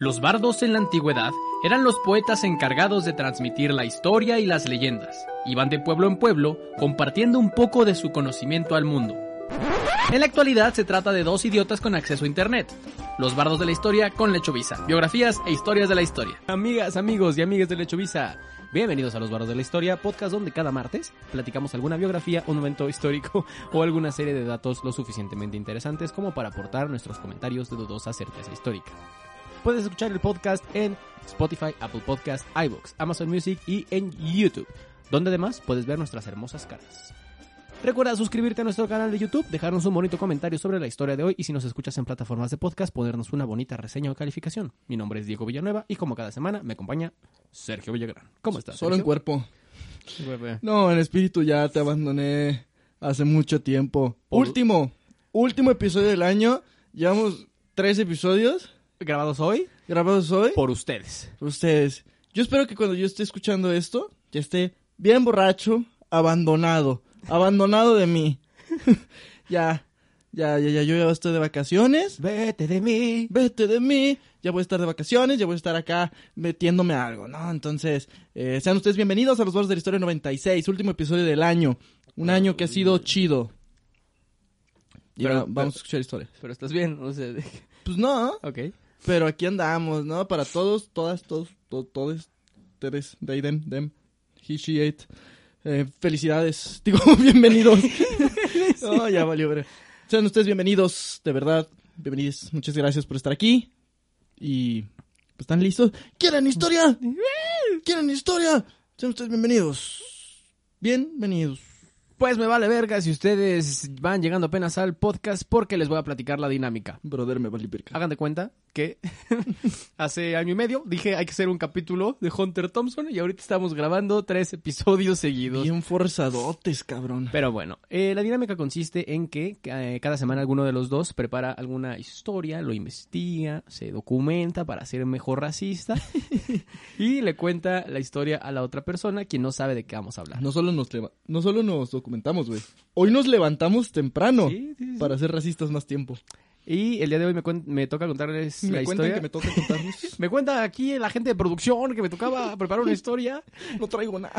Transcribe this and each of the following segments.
Los bardos en la antigüedad eran los poetas encargados de transmitir la historia y las leyendas. Iban de pueblo en pueblo compartiendo un poco de su conocimiento al mundo. En la actualidad se trata de dos idiotas con acceso a internet. Los bardos de la historia con Lechovisa. Biografías e historias de la historia. Amigas, amigos y amigas de Lechovisa. Bienvenidos a Los Bardos de la Historia, podcast donde cada martes platicamos alguna biografía, un momento histórico o alguna serie de datos lo suficientemente interesantes como para aportar nuestros comentarios de dudosa certeza histórica. Puedes escuchar el podcast en Spotify, Apple Podcast, iBooks, Amazon Music y en YouTube, donde además puedes ver nuestras hermosas caras. Recuerda suscribirte a nuestro canal de YouTube, dejarnos un bonito comentario sobre la historia de hoy y si nos escuchas en plataformas de podcast, ponernos una bonita reseña o calificación. Mi nombre es Diego Villanueva y como cada semana me acompaña Sergio Villagrán. ¿Cómo estás? Solo en cuerpo. No, en espíritu ya te abandoné hace mucho tiempo. Por- Último, último episodio del año. Llevamos tres episodios ¿Grabados hoy? grabados hoy Por ustedes. por ustedes. Yo espero que cuando yo esté escuchando esto, ya esté bien borracho, abandonado, abandonado de mí. ya, ya, ya, ya, yo ya estoy de vacaciones. Vete de mí. Vete de mí, ya voy a estar de vacaciones, ya voy a estar acá metiéndome a algo, ¿no? Entonces, eh, sean ustedes bienvenidos a los Bardos de la Historia 96, último episodio del año. Un año que ha sido chido. Y Pero- ahora vamos a escuchar historias. Pero estás bien, o sea, Pues no, ok. Pero aquí andamos, ¿no? Para todos, todas, todos, to- todos, ustedes, they, them, them, he, she, it. Eh, felicidades, digo, bienvenidos. no, ya valió, ver. Sean ustedes bienvenidos, de verdad, bienvenidos. Muchas gracias por estar aquí. Y, pues, ¿están listos? ¿Quieren historia? ¿Quieren historia? Sean ustedes bienvenidos. Bienvenidos. Pues me vale verga si ustedes van llegando apenas al podcast porque les voy a platicar la dinámica. Brother, me vale verga. Hagan de cuenta que hace año y medio dije hay que hacer un capítulo de Hunter Thompson y ahorita estamos grabando tres episodios seguidos. Bien forzadotes, cabrón. Pero bueno, eh, la dinámica consiste en que eh, cada semana alguno de los dos prepara alguna historia, lo investiga, se documenta para ser mejor racista y le cuenta la historia a la otra persona quien no sabe de qué vamos a hablar. No solo nos, no solo nos documentamos, güey. Hoy nos levantamos temprano Sí, sí, sí. para ser racistas más tiempo. Y el día de hoy me, me toca contarles la Me cuentan historia. que me toca contarles. Me cuenta aquí la gente de producción que me tocaba preparar una historia. no traigo nada.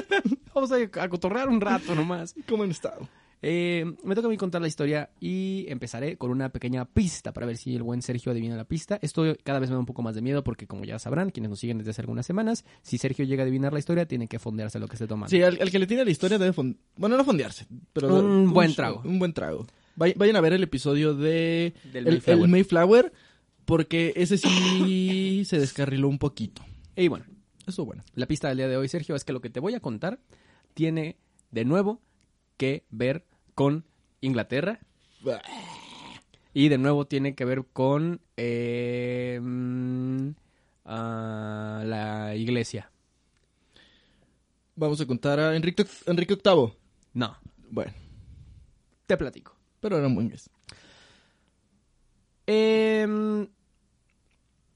Vamos a, a cotorrear un rato nomás. ¿Cómo han estado? Eh, me toca a mí contar la historia y empezaré con una pequeña pista para ver si el buen Sergio adivina la pista. Esto cada vez me da un poco más de miedo porque como ya sabrán, quienes nos siguen desde hace algunas semanas, si Sergio llega a adivinar la historia, tiene que fondearse lo que esté tomando. Sí, al, al que le tiene la historia debe fond- Bueno, no fondearse, pero... Un buen sh- trago. Un buen trago. Vay- vayan a ver el episodio de... Del el, Mayflower. el Mayflower, porque ese sí se descarriló un poquito. Y bueno, Eso bueno. la pista del día de hoy, Sergio, es que lo que te voy a contar tiene de nuevo que ver con Inglaterra Y de nuevo tiene que ver con eh, mm, ah, la iglesia. Vamos a contar a Enrique, Enrique VIII. No, Bueno, te platico. Pero era muy inglés. Em,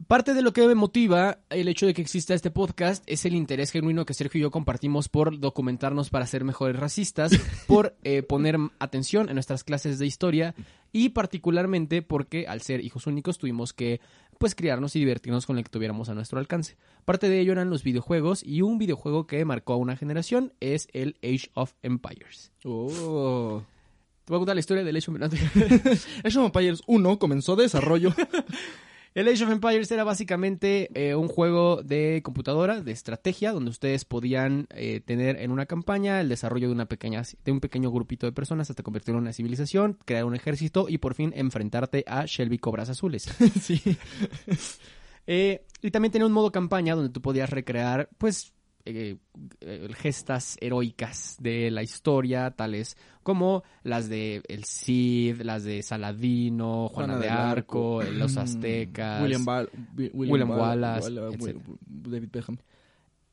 parte de lo que me motiva el hecho de que exista este podcast es el interés genuino que Sergio y yo compartimos por documentarnos para ser mejores racistas, por eh, poner atención en nuestras clases de historia y particularmente porque al ser hijos únicos tuvimos que pues criarnos y divertirnos con lo que tuviéramos a nuestro alcance. Parte de ello eran los videojuegos y un videojuego que marcó a una generación es el Age of Empires. Oh. Te voy a contar la historia del Age of Empires. Age of Empires 1 comenzó desarrollo. El Age of Empires era básicamente eh, un juego de computadora, de estrategia, donde ustedes podían eh, tener en una campaña el desarrollo de una pequeña, de un pequeño grupito de personas hasta convertirlo en una civilización, crear un ejército y por fin enfrentarte a Shelby Cobras Azules. sí. Eh, y también tenía un modo campaña donde tú podías recrear, pues, eh, eh, gestas heroicas de la historia, tales como las de el Cid, las de Saladino, Juana, Juana de Arco, Arco, los mm, aztecas. William, Bal- Wallace, David Beckham.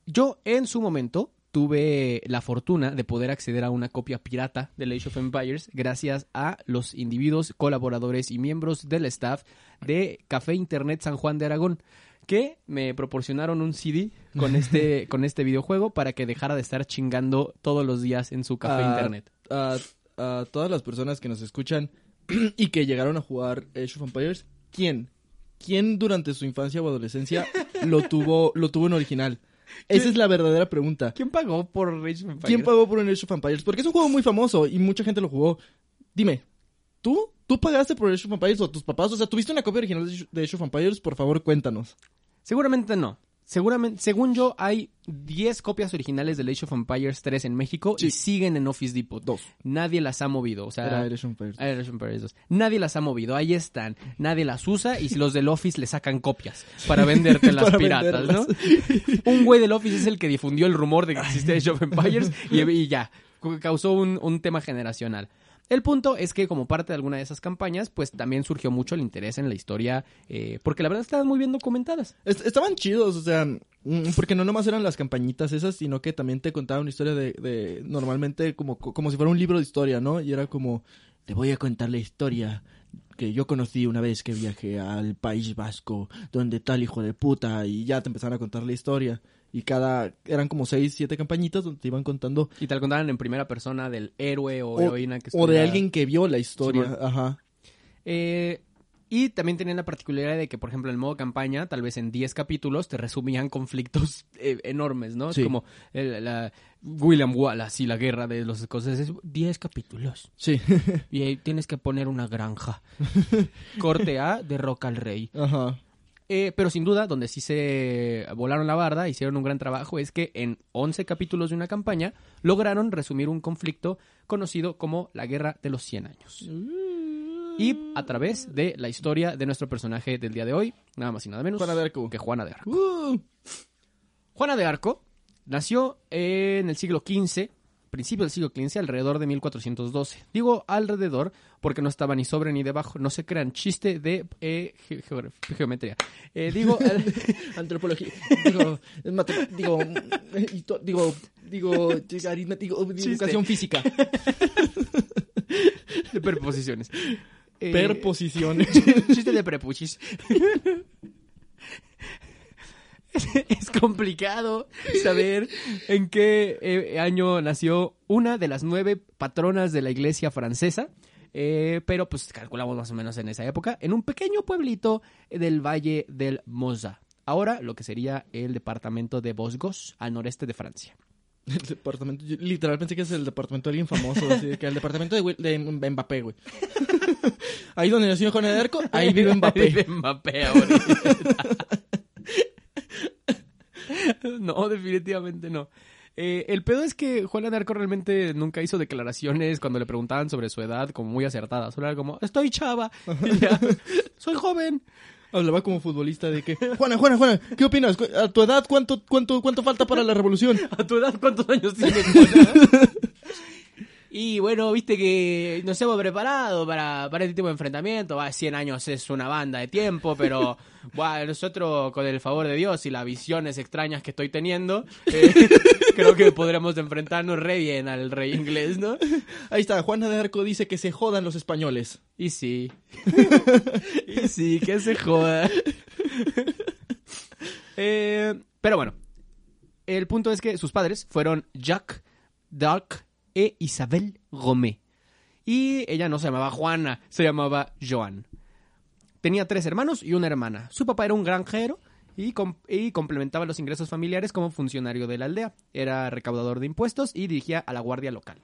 Yo en su momento tuve la fortuna de poder acceder a una copia pirata de Age of Empires gracias a los individuos, colaboradores y miembros del staff de Café Internet San Juan de Aragón que me proporcionaron un CD con este, con este videojuego para que dejara de estar chingando todos los días en su café internet. A, a todas las personas que nos escuchan y que llegaron a jugar Age of Empires, ¿quién? ¿Quién durante su infancia o adolescencia lo tuvo, lo tuvo en original? Esa es la verdadera pregunta. ¿Quién pagó por Age of Empires? ¿Quién pagó por un Age of Empires? Porque es un juego muy famoso y mucha gente lo jugó. Dime, ¿tú? ¿Tú pagaste por Age of Empires o tus papás? O sea, ¿tuviste una copia original de Age- of Empires? Por favor, cuéntanos. Seguramente no. Seguramente, según yo, hay 10 copias originales de Age of Empires 3 en México Sí. y siguen en Office Depot. Dos. Nadie las ha movido. O sea, Era Age of Empires. Ah, Age of Empires 2. Nadie las ha movido. Ahí están. Nadie las usa y los del Office le sacan copias para venderte las Para piratas, ¿no? Un güey del Office es el que difundió el rumor de que existe Age of Empires y, y ya. Causó un, un tema generacional. El punto es que como parte de alguna de esas campañas, pues también surgió mucho el interés en la historia, eh, porque la verdad estaban muy bien documentadas. Est- Estaban chidos, o sea, mm, porque no nomás eran las campañitas esas, sino que también te contaban una historia de, de normalmente como, como si fuera un libro de historia, ¿no? Y era como, te voy a contar la historia que yo conocí una vez que viajé al País Vasco, donde tal hijo de puta, y ya te empezaron a contar la historia. Y cada, eran como seis, siete campañitas donde te iban contando, Y te lo contaban en primera persona del héroe o, O- heroína que o de estuviera- alguien que vio la historia, ajá. Eh, y también tenían la particularidad de que, por ejemplo, en modo campaña, tal vez en 10 capítulos, te resumían conflictos eh, enormes, ¿no? Sí. Es como el- la, William Wallace y la guerra de los escoceses. 10 capítulos. Sí, Y ahí tienes que poner una granja. Corte A, derroca al rey. ajá. Eh, pero sin duda, donde sí se volaron la barda, hicieron un gran trabajo, es que en 11 capítulos de una campaña lograron resumir un conflicto conocido como la Guerra de los 100 años. Y a través de la historia de nuestro personaje del día de hoy, nada más y nada menos Juana de Arco. que Juana de Arco. Uh, Juana de Arco nació en el siglo XV, principio del siglo XV, alrededor de 1412. Digo alrededor porque no estaba ni sobre ni debajo. No se crean chiste de eh, ge- geometría. Eh, digo, antropología, digo, digo, eh, digo, digo, digo, educación física, de preposiciones. Eh, perposiciones. chiste de prepuchis. Es complicado saber en qué eh, año nació una de las nueve patronas de la iglesia francesa, eh, pero pues calculamos más o menos en esa época, en un pequeño pueblito del Valle del Mosa. Ahora lo que sería el departamento de Bosgos, al noreste de Francia. El departamento, yo literal pensé que es el departamento de alguien famoso, así de que el departamento de, de Mbappé, güey. Ahí donde nació Juana de Arco, ahí vive Mbappé. Vive Mbappé ahorita. no, definitivamente no. Eh, el pedo es que Juana de Arco realmente nunca hizo declaraciones cuando le preguntaban sobre su edad como muy acertadas. Solo era como, estoy chava, y ya, soy joven. Hablaba como futbolista de que, Juana, Juana, Juana, ¿qué opinas? A tu edad, ¿cuánto, cuánto, cuánto falta para la revolución? ¿A tu edad cuántos años tienes, Juana? Y bueno, viste que nos hemos preparado para, para este tipo de enfrentamiento. Va, 100 años es una banda de tiempo, pero bueno, nosotros, con el favor de Dios y las visiones extrañas que estoy teniendo, eh, creo que podremos enfrentarnos re bien al rey inglés, ¿no? Ahí está, Juana de Arco dice que se jodan los españoles. Y sí. y sí, que se joda. Eh, pero bueno, el punto es que sus padres fueron Jacques Darc e Isabel Gomé. Y ella no se llamaba Juana, se llamaba Joan. Tenía tres hermanos y una hermana. Su papá era un granjero y, com- y complementaba los ingresos familiares como funcionario de la aldea. Era recaudador de impuestos y dirigía a la guardia local.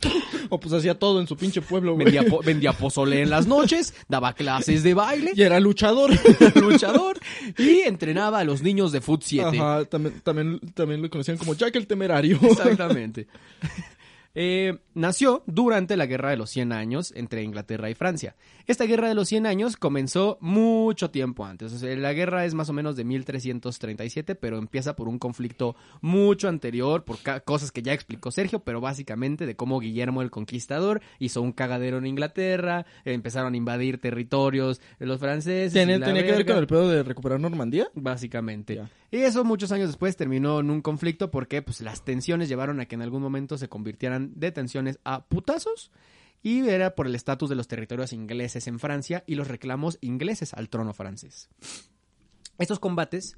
O pues hacía todo en su pinche pueblo, güey. Vendía, po- vendía pozole en las noches, daba clases de baile, Y era luchador. luchador y entrenaba a los niños de Foot 7. Ajá, también, también, también lo conocían como Jack el Temerario. Exactamente. Eh, nació durante la Guerra de los 100 Años entre Inglaterra y Francia. Esta Guerra de los 100 Años comenzó mucho tiempo antes. O sea, la guerra es más o menos de 1337, pero empieza por un conflicto mucho anterior, por cosas que ya explicó Sergio, pero básicamente de cómo Guillermo el Conquistador hizo un cagadero en Inglaterra, empezaron a invadir territorios de los franceses. ¿Tenía, que ver con el pedo de recuperar Normandía? Básicamente. Ya. Y eso muchos años después terminó en un conflicto porque pues, las tensiones llevaron a que en algún momento se convirtieran de tensiones a putazos. Y era por el estatus de los territorios ingleses en Francia y los reclamos ingleses al trono francés. Estos combates,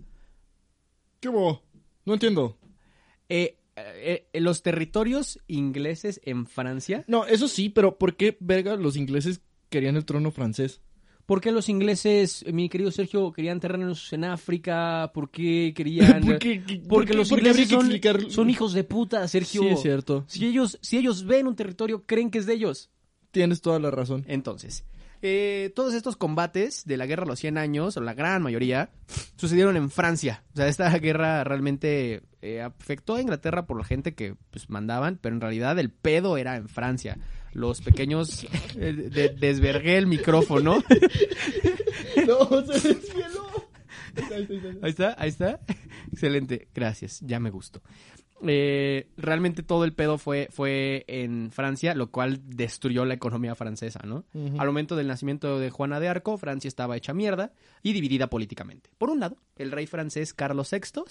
¿Qué hubo? No entiendo. eh, eh, eh, los territorios ingleses en Francia, No, eso sí, pero ¿por qué, verga, los ingleses querían el trono francés? ¿Por qué los ingleses, mi querido Sergio, querían terrenos en África? ¿Por qué querían...? ¿Por qué- qué- por Porque los por qué habría ingleses que son, explicar- son hijos de puta, Sergio. Sí, es cierto. Si ellos, si ellos ven un territorio, creen que es de ellos. Tienes toda la razón. Entonces, eh, todos estos combates de la guerra de los 100 años, o la gran mayoría, sucedieron en Francia. O sea, esta guerra realmente eh, afectó a Inglaterra por la gente que pues, mandaban, pero en realidad el pedo era en Francia. Los pequeños... eh, de- desvergué el micrófono. No, se desvieló. Ahí está, ahí está. Excelente, gracias, ya me gustó. Eh, realmente todo el pedo fue, fue en Francia, lo cual destruyó la economía francesa, ¿no? Al momento del nacimiento de Juana de Arco, Francia estaba hecha mierda y dividida políticamente. Por un lado, el rey francés Carlos VI,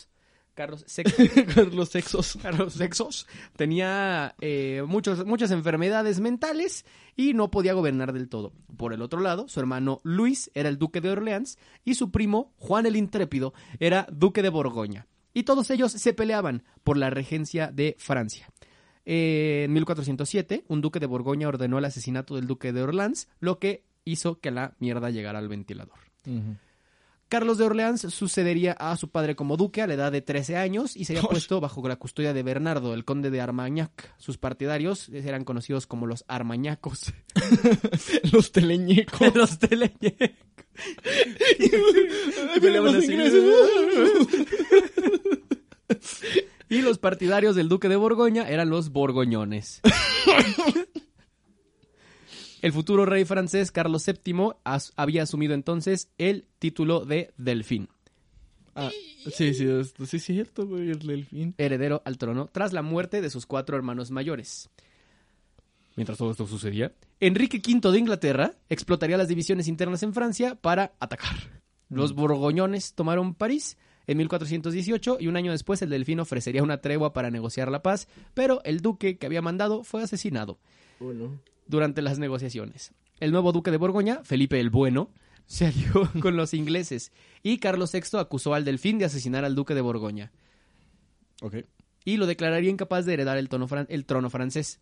Carlos VI, los sexos. Carlos Sexos tenía eh, muchos, muchas enfermedades mentales y no podía gobernar del todo. Por el otro lado, su hermano Luis era el duque de Orleans y su primo Juan el Intrépido era duque de Borgoña. Y todos ellos se peleaban por la regencia de Francia. Eh, en 1407, un duque de Borgoña ordenó el asesinato del duque de Orleans, lo que hizo que la mierda llegara al ventilador. Carlos de Orleans sucedería a su padre como duque a la edad de 13 años y sería puesto bajo la custodia de Bernardo, el conde de Armagnac. Sus partidarios eran conocidos como los armañacos. los teleñecos. los teleñecos. Y los partidarios del duque de Borgoña eran los borgoñones. El futuro rey francés Carlos VII as- había asumido entonces el título de Delfín. Ah, sí, sí, sí es cierto, güey, el delfín. heredero al trono tras la muerte de sus cuatro hermanos mayores. Mientras todo esto sucedía, Enrique V de Inglaterra explotaría las divisiones internas en Francia para atacar. Los borgoñones tomaron París en 1418 y un año después el delfín ofrecería una tregua para negociar la paz, pero el duque que había mandado fue asesinado durante las negociaciones. El nuevo duque de Borgoña, Felipe el Bueno, se alió con los ingleses y Carlos VI acusó al delfín de asesinar al duque de Borgoña Ok. y lo declararía incapaz de heredar el, tono fran- el trono francés.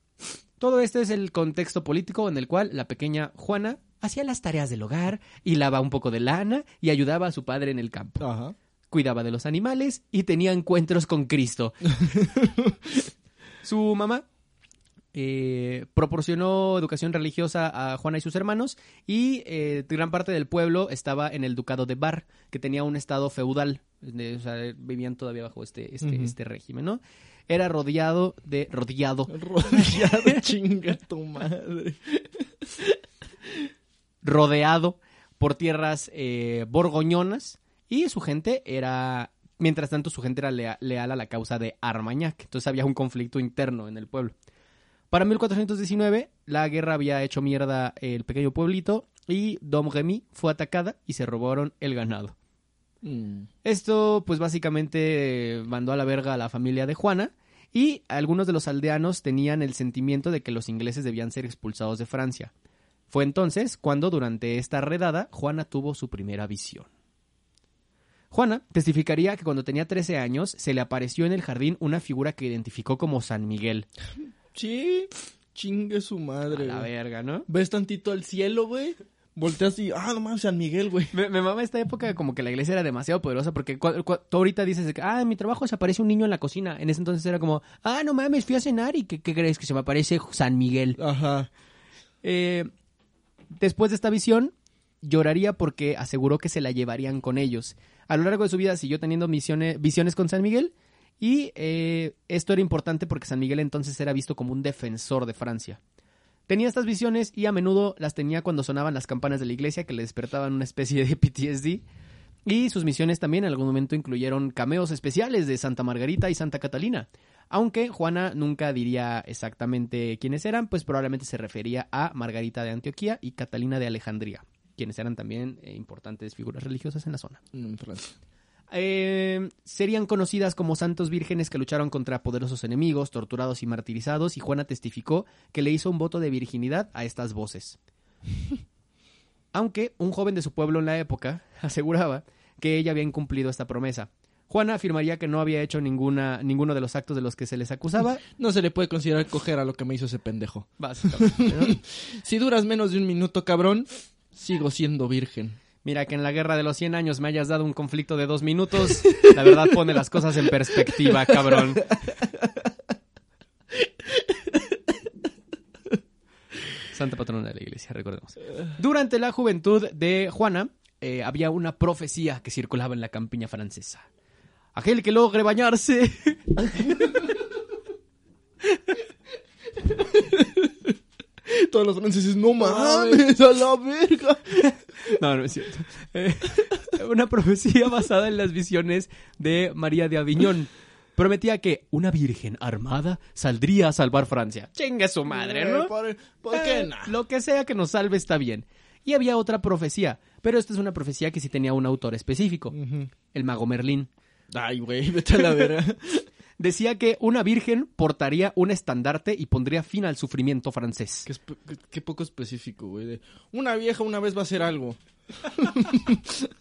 Todo este es el contexto político en el cual la pequeña Juana hacía las tareas del hogar, hilaba un poco de lana y ayudaba a su padre en el campo. Ajá. Cuidaba de los animales y tenía encuentros con Cristo. su mamá eh, proporcionó educación religiosa a Juana y sus hermanos y eh, gran parte del pueblo estaba en el ducado de Bar, que tenía un estado feudal, de- o sea, vivían todavía bajo este, este, este régimen, ¿no? Era rodeado de... rodeado. Rodeado, chinga tu madre. rodeado por tierras eh, borgoñonas y su gente era, mientras tanto su gente era lea- leal a la causa de Armagnac, entonces había un conflicto interno en el pueblo. Para 1419 la guerra había hecho mierda el pequeño pueblito y Domremy fue atacada y se robaron el ganado. Mm. Esto, pues básicamente eh, mandó a la verga a la familia de Juana y algunos de los aldeanos tenían el sentimiento de que los ingleses debían ser expulsados de Francia. Fue entonces cuando durante esta redada Juana tuvo su primera visión. Juana testificaría que cuando tenía 13 años se le apareció en el jardín una figura que identificó como San Miguel. Sí, chingue su A madre. la güey. verga, ¿no? Ves tantito al cielo, güey. Volteas y, ah, no mames, San Miguel, güey. Me, me mama esta época como que la iglesia era demasiado poderosa porque cu- cu- tú ahorita dices ah, en mi trabajo se aparece un niño en la cocina. En ese entonces era como, ah, no mames, fui a cenar y ¿qué, qué crees? Que se me aparece San Miguel. Ajá. Eh, después de esta visión, lloraría porque aseguró que se la llevarían con ellos. A lo largo de su vida siguió teniendo misiones, visiones con San Miguel Y eh, esto era importante porque San Miguel entonces era visto como un defensor de Francia. Tenía estas visiones y a menudo las tenía cuando sonaban las campanas de la iglesia que le despertaban una especie de PTSD. Y sus misiones también en algún momento incluyeron cameos especiales de Santa Margarita y Santa Catalina. Aunque Juana nunca diría exactamente quiénes eran, pues probablemente se refería a Margarita de Antioquía y Catalina de Alejandría, quienes eran también eh, importantes figuras religiosas en la zona. Eh, serían conocidas como santos vírgenes que lucharon contra poderosos enemigos, torturados y martirizados, y Juana testificó que le hizo un voto de virginidad a estas voces. Aunque un joven de su pueblo en la época aseguraba que ella había incumplido esta promesa. Juana afirmaría que no había hecho ninguna, ninguno de los actos de los que se les acusaba. No se le puede considerar coger a lo que me hizo ese pendejo. Básicamente, ¿no? Si duras menos de un minuto, cabrón, sigo siendo virgen. Mira, que en la guerra de los 100 años me hayas dado un conflicto de dos minutos, la verdad pone las cosas en perspectiva, cabrón. Santa patrona de la iglesia, recordemos. Durante la juventud de Juana, eh, había una profecía que circulaba en la campiña francesa. Aquel que logre bañarse. Todos los franceses, no mames, a la verga. No, no es cierto. Eh, una profecía basada en las visiones de María de Aviñón. Prometía que una virgen armada saldría a salvar Francia. Chingue su madre, ¿no? Eh, ¿Por, por qué Eh, no? Lo que sea que nos salve está bien. Y había otra profecía, pero esta es una profecía que sí tenía un autor específico, el mago Merlín. Ay, güey, vete a la verga. Decía que una virgen portaría un estandarte y pondría fin al sufrimiento francés. Qué, espe- qué- qué poco específico, güey. Una vieja una vez va a hacer algo.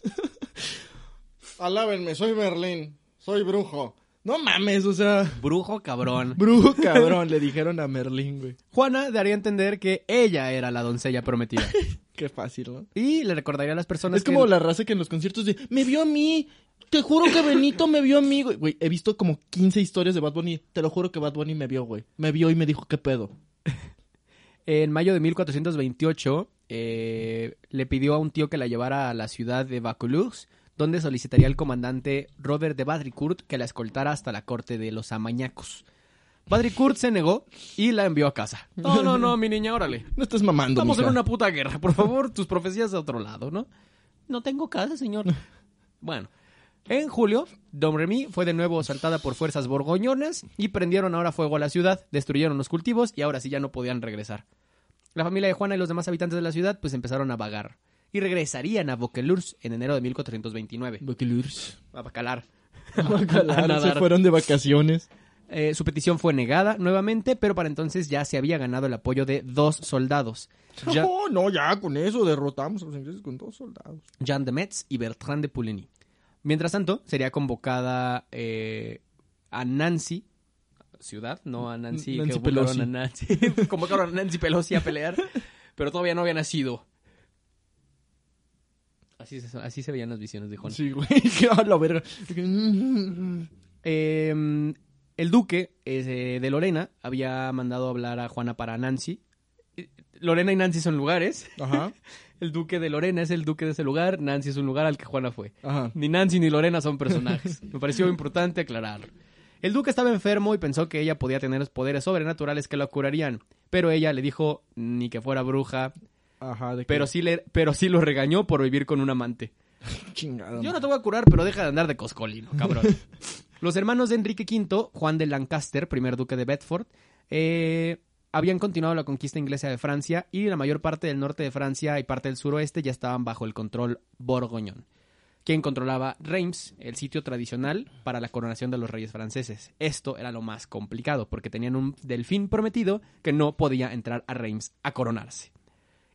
Alábenme, soy Berlín. Soy brujo. No mames, o sea... Brujo cabrón. Brujo cabrón, le dijeron a Merlín, güey. Juana daría a entender que ella era la doncella prometida. Qué fácil, ¿no? Y le recordaría a las personas Es como la raza que en los conciertos de... Me vio a mí. Te juro que Benito me vio a mí, güey. Güey, he visto como 15 historias de Bad Bunny. Te lo juro que Bad Bunny me vio, güey. Me vio y me dijo, ¿qué pedo? En mayo de 1428 eh, le pidió a un tío que la llevara a la ciudad de Vaucluse, donde solicitaría al comandante Robert de Badricourt que la escoltara hasta la corte de los amañacos. Badricourt se negó y la envió a casa. No, no, no, mi niña, órale. No estás mamando, Estamos en mija. una puta guerra, por favor, tus profecías a otro lado, ¿no? No tengo casa, señor. Bueno, en julio, Dom Remy fue de nuevo asaltada por fuerzas borgoñonas y prendieron ahora fuego a la ciudad, destruyeron los cultivos y ahora sí ya no podían regresar. La familia de Juana y los demás habitantes de la ciudad pues empezaron a vagar y regresarían a Vaucluse en enero de 1429. Bacalurs. A bacalar. Bacalar, A nadar. se fueron de vacaciones. Eh, su petición fue negada nuevamente, pero para entonces ya se había ganado el apoyo de dos soldados. Ya- Oh, no, ya con eso derrotamos a los ingleses con dos soldados. Jean de Metz y Bertrand de Poulengy. Mientras tanto, sería convocada eh, a Nancy, ciudad, no a Nancy, Nancy que convocaron Pelosi. a Nancy, convocaron a Nancy Pelosi a pelear, pero todavía no había nacido. Así se, así se veían las visiones de Juan. Sí, güey. que a la verga. Eh, el duque eh, de Lorena había mandado hablar a Juana para Nancy. Eh, Lorena y Nancy son lugares. Ajá, El duque de Lorena es el duque de ese lugar. Nancy es un lugar al que Juana fue. ajá. Ni Nancy ni Lorena son personajes. Me pareció importante aclararlo. El duque estaba enfermo y pensó que ella podía tener poderes sobrenaturales que lo curarían. Pero ella le dijo ni que fuera bruja, Ajá, de pero sí, le, pero sí lo regañó por vivir con un amante. Chingada. Yo no te voy a curar, pero deja de andar de coscolino, cabrón. Los hermanos de Enrique V, Juan de Lancaster, primer duque de Bedford, eh, habían continuado la conquista inglesa de Francia y la mayor parte del norte de Francia y parte del suroeste ya estaban bajo el control borgoñón, quien controlaba Reims, el sitio tradicional para la coronación de los reyes franceses. Esto era lo más complicado porque tenían un delfín prometido que no podía entrar a Reims a coronarse.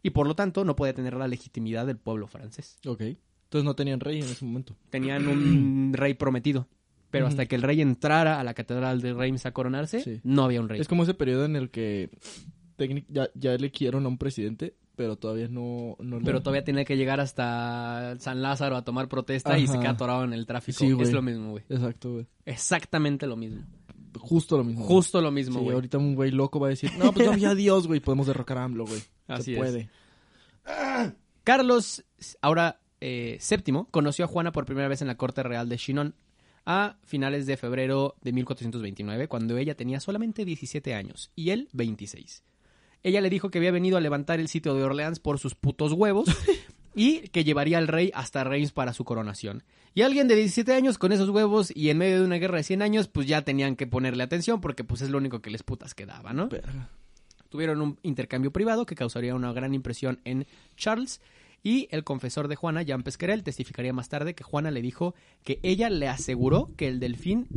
Y por lo tanto no podía tener la legitimidad del pueblo francés Ok. Entonces no tenían rey en ese momento. tenían un rey prometido. Pero hasta que el rey entrara a la catedral de Reims a coronarse, Sí. no había un rey. Es como ese periodo en el que ya, ya eligieron a un presidente, pero todavía no... no Pero todavía tenía que llegar hasta San Lázaro a tomar protesta y se queda atorado en el tráfico. Sí, es lo mismo, güey. Exacto, güey. Exactamente lo mismo. Justo lo mismo. Justo lo mismo, Sí, güey. ahorita un güey loco va a decir, no, pues no había Dios, güey, podemos derrocar a AMLO, güey. Así Se es. puede. Carlos, ahora eh, VII, conoció a Juana por primera vez en la corte real de Chinon. A finales de febrero de 1429, cuando ella tenía solamente 17 años y él 26. Ella le dijo que había venido a levantar el sitio de Orleans por sus putos huevos y que llevaría al rey hasta Reims para su coronación. Y alguien de 17 años con esos huevos y en medio de una guerra de 100 años, pues ya tenían que ponerle atención porque pues es lo único que les putas quedaba, ¿no? Tuvieron un intercambio privado que causaría una gran impresión en Charles y el confesor de Juana, Jean Pesquerel, testificaría más tarde que Juana le dijo que ella le aseguró que el delfín,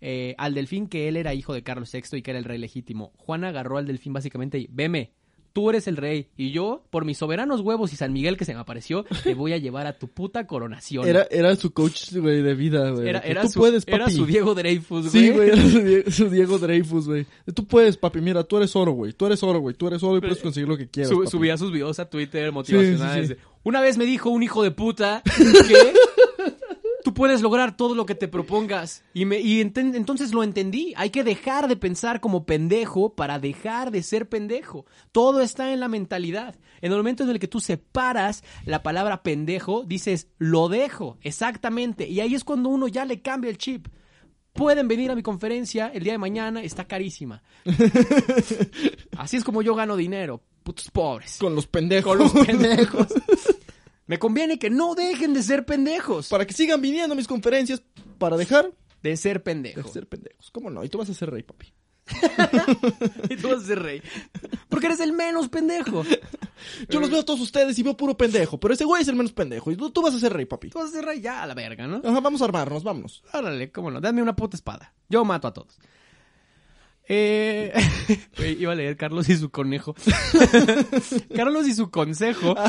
eh, al delfín que él era hijo de Carlos VI y que era el rey legítimo. Juana agarró al delfín básicamente y, veme, tú eres el rey y yo, por mis soberanos huevos y San Miguel que se me apareció, te voy a llevar a tu puta coronación. Era, era su coach, güey, de vida, güey. Era, era Tú su, puedes, papi. era su Diego Dreyfus, güey. Sí, güey, era su Diego, su Diego Dreyfus, güey. Tú puedes, papi, mira, tú eres oro, güey. Tú eres oro, güey. Tú eres oro y puedes conseguir lo que quieras, Su- subía sus videos a Twitter motivacionales. Sí, sí, Una vez me dijo un hijo de puta que tú puedes lograr todo lo que te propongas. Y, me, y enten- entonces lo entendí. Hay que dejar de pensar como pendejo para dejar de ser pendejo. Todo está en la mentalidad. En el momento en el que tú separas la palabra pendejo, dices, lo dejo. Exactamente. Y ahí es cuando uno ya le cambia el chip. Pueden venir a mi conferencia el día de mañana, está carísima. Así es como yo gano dinero, putos pobres. Con los pendejos. Con los pendejos. Me conviene que no dejen de ser pendejos. para que sigan viniendo a mis conferencias para dejar De ser de pendejos. ser pendejos. ¿Cómo no? Y tú vas a ser rey, papi. Y tú vas a ser rey. Porque eres el menos pendejo. Yo los veo a todos ustedes y veo puro pendejo, pero ese güey es el menos pendejo y tú, tú vas a ser rey, papi. Tú vas a ser rey ya a la verga, ¿no? Ajá, vamos a armarnos, vámonos. Órale, cómo no. Dame una puta espada. Yo mato a todos. Eh, iba a leer Carlos y su conejo. Carlos y su consejo.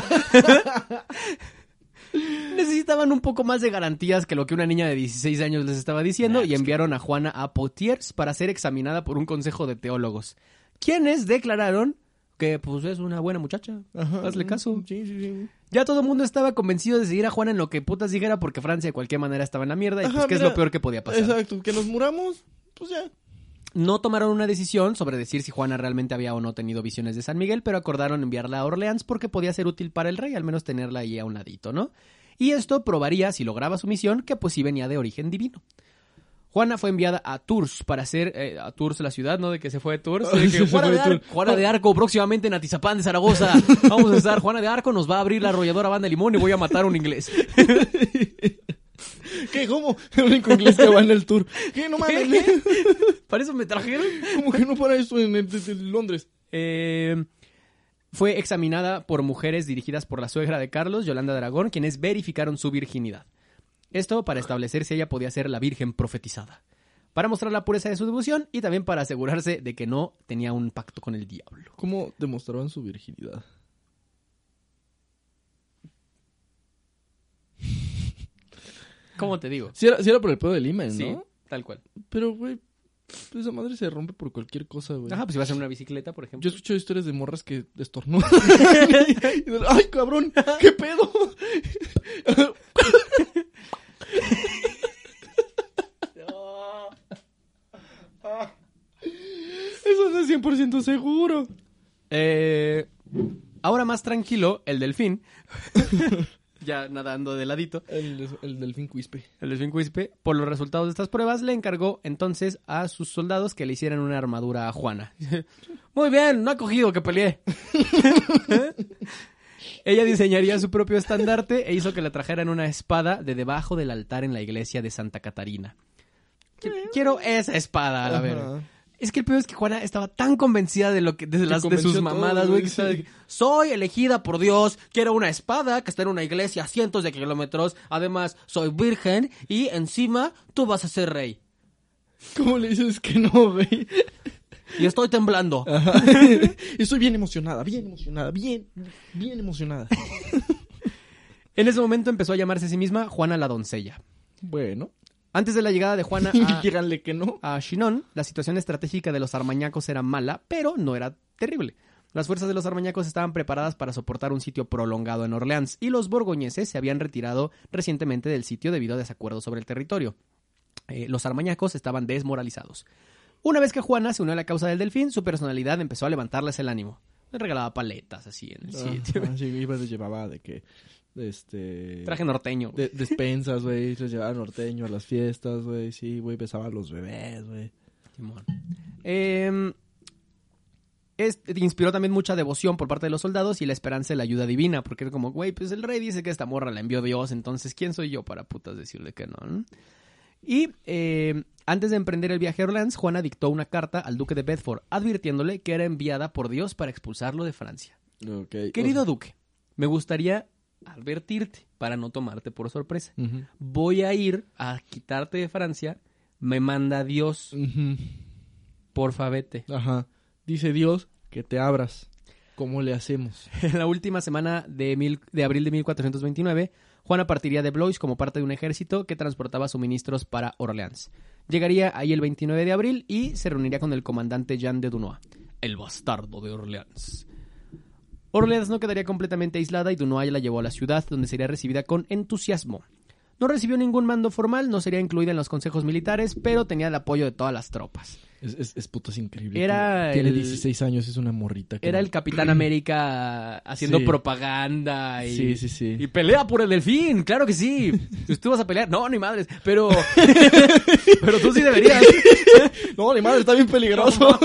Necesitaban un poco más de garantías que lo que una niña de 16 años les estaba diciendo y enviaron a Juana a Potiers para ser examinada por un consejo de teólogos, quienes declararon que pues es una buena muchacha, Ajá. hazle caso. Sí, sí, sí. Ya todo el mundo estaba convencido de seguir a Juana en lo que putas dijera porque Francia de cualquier manera estaba en la mierda y pues Ajá, que es lo peor que podía pasar. Exacto, que nos muramos, pues ya. No tomaron una decisión sobre decir si Juana realmente había o no tenido visiones de San Miguel, pero acordaron enviarla a Orleans porque podía ser útil para el rey, al menos tenerla ahí a un ladito, ¿no? Y esto probaría, si lograba su misión, que pues sí venía de origen divino. Juana fue enviada a Tours para hacer eh, a Tours la ciudad, ¿no? De que se fue de Tours. de que Juana, de Ar-. Juana de Arco próximamente en Atizapán de Zaragoza. Vamos a estar. Juana de Arco nos va a abrir la arrolladora banda de limón y voy a matar a un inglés. ¿Qué? ¿Cómo? El único inglés que va en el tour. ¿Qué? No mames. ¿Para eso me trajeron? ¿Cómo que no para eso en, en- en Londres? Eh, fue examinada por mujeres dirigidas por la suegra de Carlos, Yolanda de Aragón, quienes verificaron su virginidad. Esto para establecer si ella podía ser la virgen profetizada. Para mostrar la pureza de su devoción y también para asegurarse de que no tenía un pacto con el diablo. ¿Cómo demostraban su virginidad? ¿Cómo te digo? Si era, sí era por el pedo del imen, Sí, ¿no? tal cual. Pero, güey, pues esa madre se rompe por cualquier cosa, güey. Ajá, pues si vas en una bicicleta, por Yo ejemplo. he escuchado historias de morras que estornudan. ¡Ay, cabrón! ¿Qué pedo? Eso no es 100% seguro. Eh, ahora más tranquilo, el delfín, ya nadando de ladito, El, el delfín cuispe. El delfín Quispe, por los resultados de estas pruebas, le encargó entonces a sus soldados que le hicieran una armadura a Juana. Muy bien, no ha cogido que peleé. Ella diseñaría su propio estandarte e hizo que le trajeran una espada de debajo del altar en la iglesia de Santa Catarina. Qui- Quiero esa espada, a la Ajá. Es que el peor es que Juana estaba tan convencida de lo que de, las, de sus mamadas, güey, estaba de soy elegida por Dios, quiero una espada que está en una iglesia a cientos de kilómetros, además soy virgen y encima tú vas a ser rey. ¿Cómo le dices que no, güey? Y estoy temblando. Ajá. Estoy bien emocionada, bien emocionada, bien, bien emocionada. En ese momento empezó a llamarse a sí misma Juana la doncella. Bueno, Antes de la llegada de Juana a, díganle que no. a Chinon, la situación estratégica de los armañacos era mala, pero no era terrible. Las fuerzas de los armañacos estaban preparadas para soportar un sitio prolongado en Orleans y los borgoñeses se habían retirado recientemente del sitio debido a desacuerdos sobre el territorio. Eh, los armañacos estaban desmoralizados. Una vez que Juana se unió a la causa del delfín, su personalidad empezó a levantarles el ánimo. Le regalaba paletas así en el sitio. Sí, iba de llevaba de que este... Traje norteño. de- despensas, güey. Les llevaban norteño a las fiestas, güey. Sí, güey, besaban a los bebés, güey. Simón. Eh, este inspiró también mucha devoción por parte de los soldados y la esperanza de la ayuda divina, porque era como, güey, pues el rey dice que esta morra la envió Dios, entonces ¿quién soy yo para putas decirle que no? Y eh, antes de emprender el viaje a Orleans, Juana dictó una carta al duque de Bedford, advirtiéndole que era enviada por Dios para expulsarlo de Francia. Ok. Querido duque, me gustaría advertirte para no tomarte por sorpresa. Voy a ir a quitarte de Francia, me manda Dios, Ujú. porfa vete. Ajá. Dice Dios que te abras. ¿Cómo le hacemos? En la última semana de, mil- de abril de 1429, Juana partiría de Blois como parte de un ejército que transportaba suministros para Orleans. Llegaría ahí el 29 de abril y se reuniría con el comandante Jean de Dunois, el bastardo de Orleans. Orleans no quedaría completamente aislada y Dunois la llevó a la ciudad, donde sería recibida con entusiasmo. No recibió ningún mando formal, no sería incluida en los consejos militares, pero tenía el apoyo de todas las tropas. Es, es, es puto es increíble. Era Tiene el- 16 años, es una morrita. que Era no- el Capitán América haciendo Sí. propaganda y, Sí, sí, sí. y pelea por el delfín, claro que sí. Tú vas a pelear, no, ni madres, pero pero tú sí deberías. No, ni madre, está bien peligroso.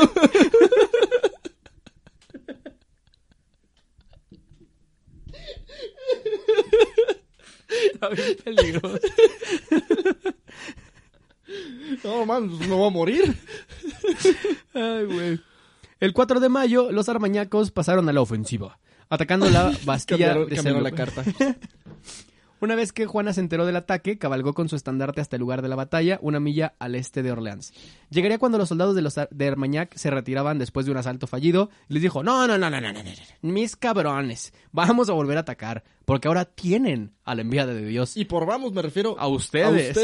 Está bien peligroso. No, man, me voy a morir. Ay, güey. El 4 de mayo, los armañacos pasaron a la ofensiva, atacando la Bastilla Cambiaron, de cambiaron la carta. Una vez que Juana se enteró del ataque, cabalgó con su estandarte hasta el lugar de la batalla, una milla al este de Orleans. Llegaría cuando los soldados de, los de Hermagnac se retiraban después de un asalto fallido les dijo, no, no, no, no, no, no, no, mis cabrones, vamos a volver a atacar, porque ahora tienen a la enviada de Dios. Y por vamos me refiero a ustedes.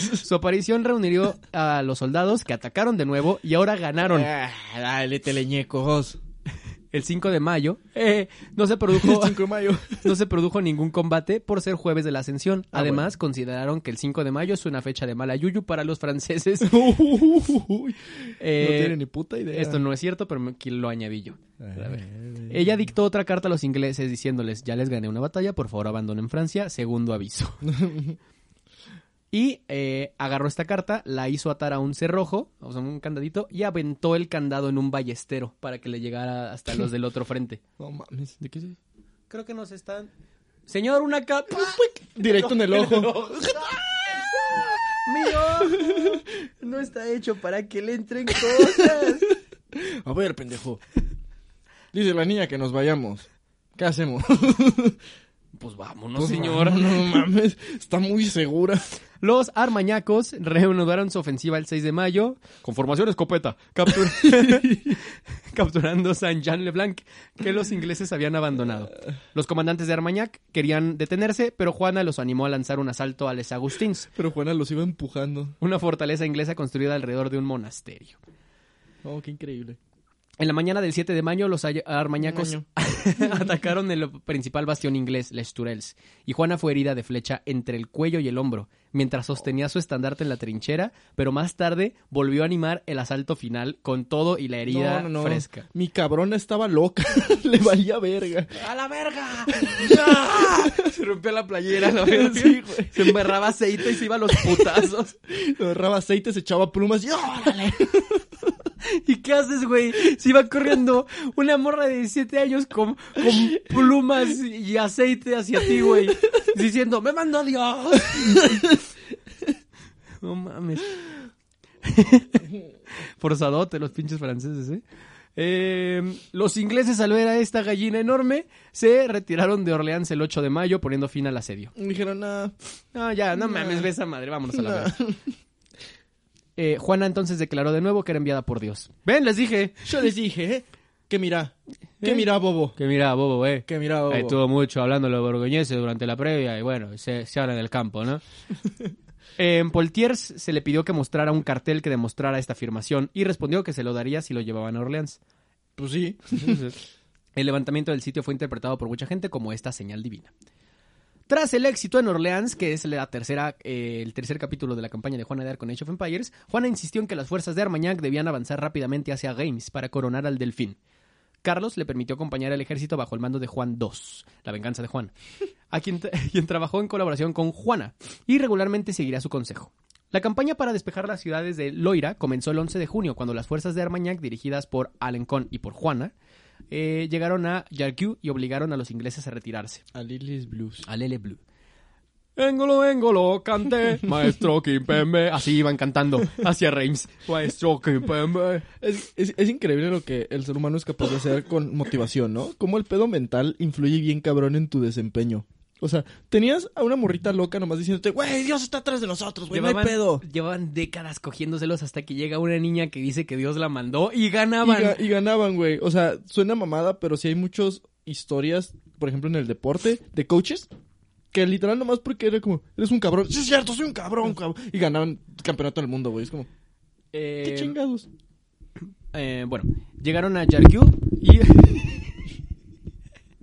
Su aparición reunió a los soldados que atacaron de nuevo y ahora ganaron. Ah, dale, teleñecos. El 5 de mayo eh, no se produjo... 5 de mayo. No se produjo ningún combate por ser jueves de la Ascensión. Ah, Además, consideraron que el 5 de mayo es una fecha de mala yuyu para los franceses. Uy, Eh, no tiene ni puta idea. Esto no es cierto, pero aquí lo añadí yo. Eh, A ver. Ella dictó otra carta a los ingleses diciéndoles, ya les gané una batalla, por favor abandonen Francia, segundo aviso. Y eh, agarró esta carta, la hizo atar a un cerrojo, o sea, un candadito, y aventó el candado en un ballestero para que le llegara hasta los del otro frente. No mames. ¿De qué sí? Creo que nos están... Señor, una capa... Directo en el ojo. ¡Mío! No está hecho para que le entren cosas. A ver, pendejo. Dice la niña que nos vayamos. ¿Qué hacemos? Pues vámonos, Pues, señor. No, mames. Está muy segura. Los armañacos reanudaron su ofensiva el 6 de mayo con formación escopeta, captur- capturando Saint-Jean-le-Blanc, que los ingleses habían abandonado. Los comandantes de Armagnac querían detenerse, pero Juana los animó a lanzar un asalto a Les Agustins, Pero Juana los iba empujando. una fortaleza inglesa construida alrededor de un monasterio. Oh, qué increíble. En la mañana del 7 de mayo, los armañacos atacaron el principal bastión inglés, Les Tourelles, y Juana fue herida de flecha entre el cuello y el hombro, mientras sostenía su estandarte en la trinchera, pero más tarde volvió a animar el asalto final con todo y la herida no, no, no. fresca. Mi cabrona estaba loca. Le valía verga. ¡A la verga! Se rompió la playera, la verga. Sí, güey. Se emberraba aceite y se iba a los putazos. Le agarraba aceite, se echaba plumas y ¡órale! ¿Y qué haces, güey? Se iba corriendo una morra de 17 años con, con plumas y aceite hacia ti, güey. Diciendo, ¡me mandó Dios! No mames. Forzadote los pinches franceses, ¿eh? Eh, los ingleses al ver a esta gallina enorme se retiraron de Orleans el 8 de mayo poniendo fin al asedio. Dijeron, ah, No, ya, no mames, ve esa madre, vámonos a la verga. Eh, Juana entonces declaró de nuevo que era enviada por Dios. Ven, les dije. Yo les dije, ¿eh? Que mira. Que ¿Eh? mira, bobo. Que mira, bobo, eh. Que mira, bobo. Ahí estuvo mucho hablando los borgoñeses durante la previa y bueno, se, se habla del campo, ¿no? En Poltiers se le pidió que mostrara un cartel que demostrara esta afirmación y respondió que se lo daría si lo llevaban a Orleans. Pues sí. El levantamiento del sitio fue interpretado por mucha gente como esta señal divina. Tras el éxito en Orleans, que es la tercera, eh, el tercer capítulo de la campaña de Juana de Arco en Age of Empires, Juana insistió en que las fuerzas de Armagnac debían avanzar rápidamente hacia Reims para coronar al delfín. Carlos le permitió acompañar al ejército bajo el mando de Juan II, la venganza de Juan, a quien, quien trabajó en colaboración con Juana y regularmente seguirá su consejo. La campaña para despejar las ciudades de Loira comenzó el 11 de junio, cuando las fuerzas de Armagnac, dirigidas por Alencon y por Juana, eh, llegaron a Yarkú y obligaron a los ingleses a retirarse. A Lily's Blues. A Lele Blue. Engolo, engolo, cante, maestro Kimpembe. Así iban cantando hacia Reims. Maestro Kimpembe. Es, es, es increíble lo que el ser humano es capaz de hacer con motivación, ¿no? Cómo el pedo mental influye bien cabrón en tu desempeño. O sea, tenías a una morrita loca nomás diciéndote, güey, Dios está atrás de nosotros, güey, no hay pedo. llevaban décadas cogiéndoselos hasta que llega una niña que dice que Dios la mandó y Y, ganaban. ga- y ganaban, güey. O sea, suena mamada, pero sí hay muchas historias, por ejemplo, en el deporte, de coaches, que literal nomás porque era como, eres un cabrón. Sí, es cierto, soy un cabrón, cabrón. Y ganaban campeonato del mundo, güey. Es como, Eh, qué chingados. eh, bueno, llegaron a Yarkú y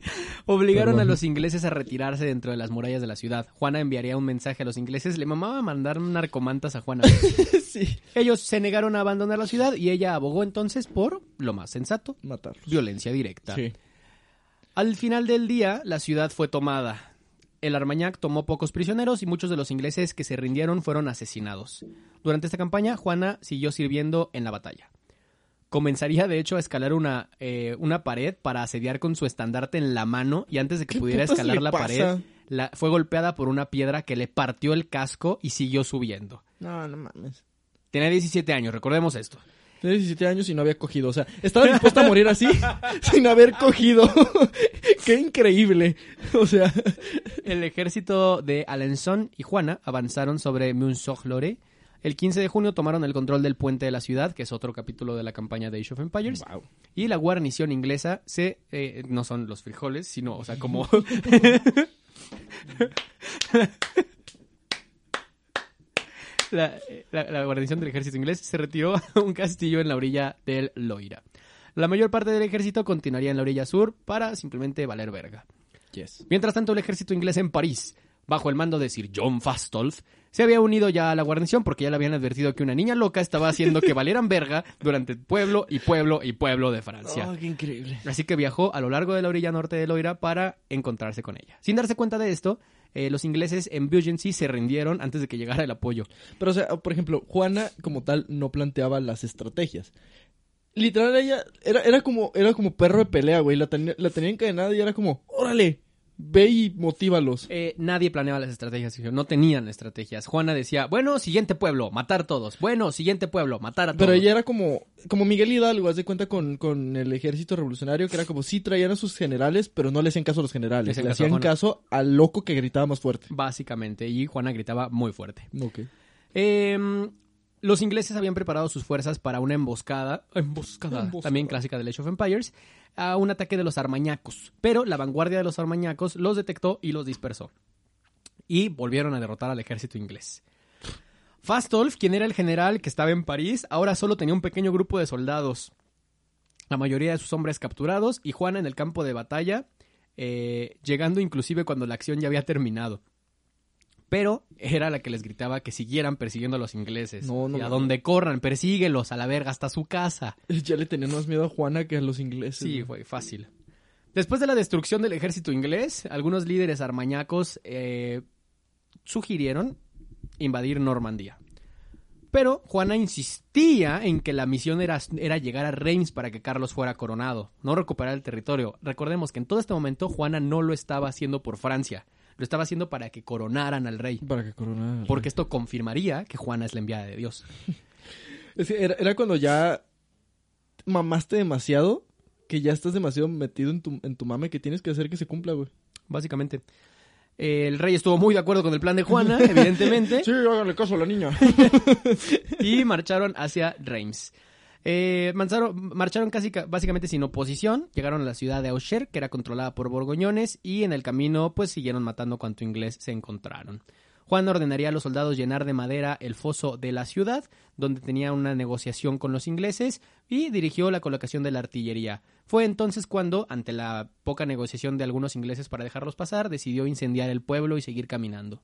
obligaron a los ingleses a retirarse dentro de las murallas de la ciudad. Juana enviaría un mensaje a los ingleses. Le mamaba mandar narcomantas a Juana. sí. Ellos se negaron a abandonar la ciudad y ella abogó entonces por lo más sensato, Matarlos. violencia directa. Sí. Al final del día, la ciudad fue tomada. El Armagnac tomó pocos prisioneros y muchos de los ingleses que se rindieron fueron asesinados. Durante esta campaña, Juana siguió sirviendo en la batalla. Comenzaría, de hecho, a escalar una, eh, una pared para asediar con su estandarte en la mano y antes de que ¿Qué pudiera escalar la pasa? pared, la- fue golpeada por una piedra que le partió el casco y siguió subiendo. No, no mames. Tenía 17 años, recordemos esto. Tenía 17 años y no había cogido. O sea, estaba dispuesta a morir así sin haber cogido. Qué increíble. O sea, El ejército de Alençon y Juana avanzaron sobre Monsog-Lore. El 15 de junio tomaron el control del puente de la ciudad, que es otro capítulo de la campaña de Age of Empires. Y la guarnición inglesa se... eh, no son los frijoles, sino, o sea, como... la, la- la guarnición del ejército inglés se retiró a un castillo en la orilla del Loira. La mayor parte del ejército continuaría en la orilla sur para simplemente valer verga. yes. Mientras tanto, el ejército inglés en París, bajo el mando de Sir John Fastolf, se había unido ya a la guarnición porque ya le habían advertido que una niña loca estaba haciendo que valieran verga durante pueblo y pueblo y pueblo de Francia. Oh, qué increíble. Así que viajó a lo largo de la orilla norte de Loira para encontrarse con ella. Sin darse cuenta de esto, eh, los ingleses en Beaugency se rindieron antes de que llegara el apoyo. Pero, o sea, por ejemplo, Juana como tal no planteaba las estrategias. Literal, ella era, era como era como perro de pelea, güey. La, tenía- la tenía encadenada y era como, órale, ve y motívalos. Eh, nadie planeaba las estrategias, no tenían estrategias. Juana decía, bueno, siguiente pueblo, matar todos. Bueno, siguiente pueblo, matar a todos. Pero ella era como, como Miguel Hidalgo, haz de cuenta con, con el ejército revolucionario, que era como, sí traían a sus generales, pero no le hacían caso a los Le generales. Le a hacían caso al loco que gritaba más fuerte. Básicamente, y Juana gritaba muy fuerte. Ok. Eh, los ingleses habían preparado sus fuerzas para una emboscada, emboscada, Emboscada. también clásica de Age of Empires, a un ataque de los armañacos. Pero la vanguardia de los armañacos los detectó y los dispersó. Y volvieron a derrotar al ejército inglés. Fastolf, quien era el general que estaba en París, ahora solo tenía un pequeño grupo de soldados. La mayoría de sus hombres capturados y Juana en el campo de batalla, eh, llegando inclusive cuando la acción ya había terminado. Pero era la que les gritaba que siguieran persiguiendo a los ingleses. No, no y a donde corran, persíguelos a la verga hasta su casa. Ya le tenían más miedo a Juana que a los ingleses. Sí, güey. fue fácil. Después de la destrucción del ejército inglés, algunos líderes armañacos eh, sugirieron invadir Normandía. Pero Juana insistía en que la misión era, era llegar a Reims para que Carlos fuera coronado, no recuperar el territorio. Recordemos que en todo este momento Juana no lo estaba haciendo por Francia, lo estaba haciendo para que coronaran al rey. Para que coronara. al Porque esto confirmaría que Juana es la enviada de Dios. Es que era, era cuando ya mamaste demasiado, que ya estás demasiado metido en tu, en tu mame que tienes que hacer que se cumpla, güey. Básicamente. El rey estuvo muy de acuerdo con el plan de Juana, evidentemente. Sí, háganle caso a la niña. y marcharon hacia Reims. Eh, marcharon, marcharon casi ca- básicamente sin oposición, llegaron a la ciudad de Auxerre, que era controlada por borgoñones, y en el camino pues siguieron matando cuanto inglés se encontraron. Juan ordenaría a los soldados llenar de madera el foso de la ciudad, donde tenía una negociación con los ingleses, y dirigió la colocación de la artillería. Fue entonces cuando, ante la poca negociación de algunos ingleses para dejarlos pasar, decidió incendiar el pueblo y seguir caminando.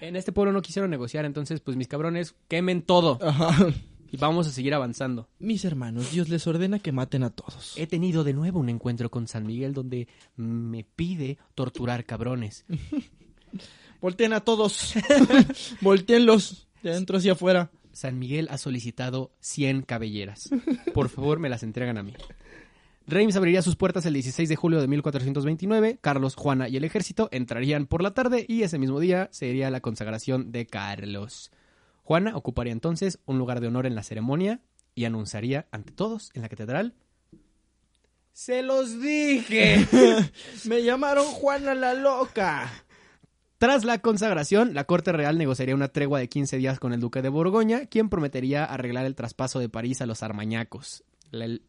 En este pueblo no quisieron negociar, entonces pues mis cabrones quemen todo. Ajá. Y vamos a seguir avanzando. Mis hermanos, Dios les ordena que maten a todos. He tenido de nuevo un encuentro con San Miguel donde me pide torturar cabrones. Volteen a todos. Volteenlos de adentro hacia afuera. San Miguel ha solicitado 100 cabelleras. Por favor, me las entregan a mí. Reims abriría sus puertas el 16 de julio de 1429. Carlos, Juana y el ejército entrarían por la tarde y ese mismo día sería la consagración de Carlos. Juana ocuparía entonces un lugar de honor en la ceremonia y anunciaría ante todos en la catedral. ¡Se los dije! Me llamaron Juana la loca. Tras la consagración, la Corte Real negociaría una tregua de 15 días con el duque de Borgoña, quien prometería arreglar el traspaso de París a los armañacos. El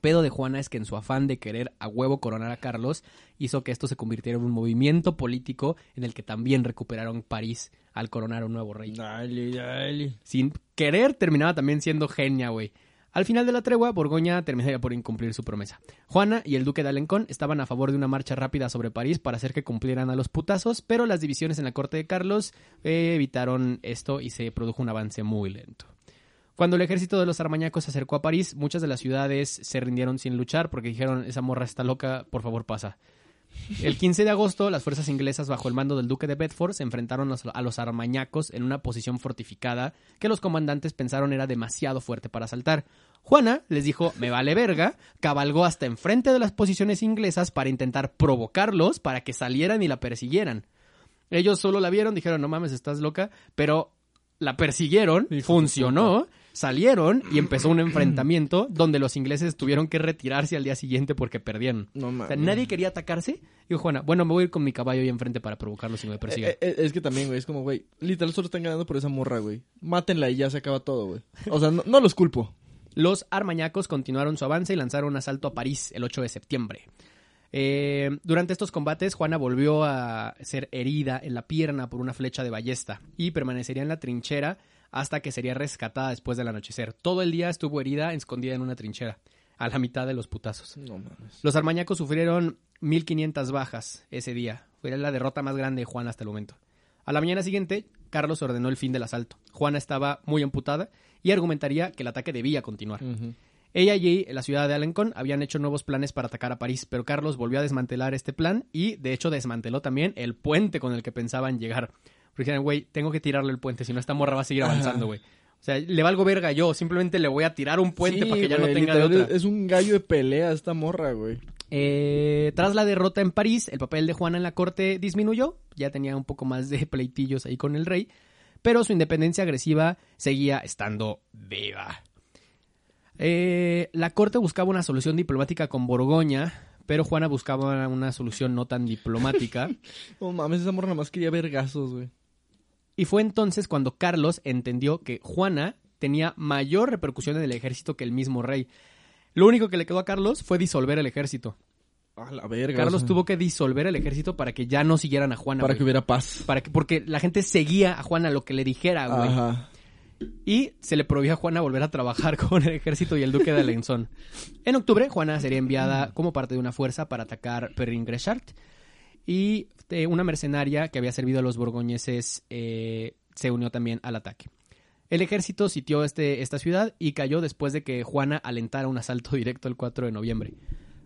pedo de Juana es que en su afán de querer a huevo coronar a Carlos, hizo que esto se convirtiera en un movimiento político en el que también recuperaron París al coronar a un nuevo rey. Dale, dale. Sin querer, terminaba también siendo genia, güey. Al final de la tregua, Borgoña terminaría por incumplir su promesa. Juana y el duque de Alencón estaban a favor de una marcha rápida sobre París para hacer que cumplieran a los putazos, pero las divisiones en la corte de Carlos eh, evitaron esto y se produjo un avance muy lento. Cuando el ejército de los armañacos se acercó a París, muchas de las ciudades se rindieron sin luchar porque dijeron, esa morra está loca, por favor pasa. El 15 de agosto, las fuerzas inglesas bajo el mando del duque de Bedford se enfrentaron a los armañacos en una posición fortificada que los comandantes pensaron era demasiado fuerte para asaltar. Juana les dijo, me vale verga, cabalgó hasta enfrente de las posiciones inglesas para intentar provocarlos para que salieran y la persiguieran. Ellos solo la vieron, dijeron, no mames, estás loca, pero la persiguieron, funcionó, salieron y empezó un enfrentamiento donde los ingleses tuvieron que retirarse al día siguiente porque perdieron. No O sea, nadie quería atacarse. Dijo Juana, bueno, me voy a ir con mi caballo ahí enfrente para provocarlos y me persiguen. Eh, eh, es que también, güey, es como, güey, literal solo están ganando por esa morra, güey. Mátenla y ya se acaba todo, güey. O sea, no, no los culpo. Los armañacos continuaron su avance y lanzaron un asalto a París el 8 de septiembre. Eh, durante estos combates, Juana volvió a ser herida en la pierna por una flecha de ballesta y permanecería en la trinchera hasta que sería rescatada después del anochecer. Todo el día estuvo herida, escondida en una trinchera, a la mitad de los putazos. No mames. Los armañacos sufrieron 1500 bajas ese día. Fue la derrota más grande de Juana hasta el momento. A la mañana siguiente, Carlos ordenó el fin del asalto. Juana estaba muy amputada y argumentaría que el ataque debía continuar. Ella y la ciudad de Alencon habían hecho nuevos planes para atacar a París, pero Carlos volvió a desmantelar este plan y, de hecho, desmanteló también el puente con el que pensaban llegar. Porque dijeron, güey, tengo que tirarle el puente, si no esta morra va a seguir avanzando, güey. O sea, le valgo verga yo, simplemente le voy a tirar un puente Sí, para que ya no tenga de otra. Es un gallo de pelea esta morra, güey. Eh, tras la derrota en París, el papel de Juana en la corte disminuyó, ya tenía un poco más de pleitillos ahí con el rey, pero su independencia agresiva seguía estando viva. Eh, la corte buscaba una solución diplomática con Borgoña, pero Juana buscaba una solución no tan diplomática. No mames, esa morra nada más quería vergazos, güey. Y fue entonces cuando Carlos entendió que Juana tenía mayor repercusión en el ejército que el mismo rey. Lo único que le quedó a Carlos fue disolver el ejército. A la verga. Carlos o sea, tuvo que disolver el ejército para que ya no siguieran a Juana. Para güey. que hubiera paz. Para que, porque la gente seguía a Juana lo que le dijera, güey. Ajá. Y se le prohibió a Juana volver a trabajar con el ejército y el duque de Alençon. En octubre, Juana sería enviada como parte de una fuerza para atacar Perrin-Grechart. Y eh, una mercenaria que había servido a los borgoñeses eh, se unió también al ataque. El ejército sitió este, esta ciudad y cayó después de que Juana alentara un asalto directo el 4 de noviembre.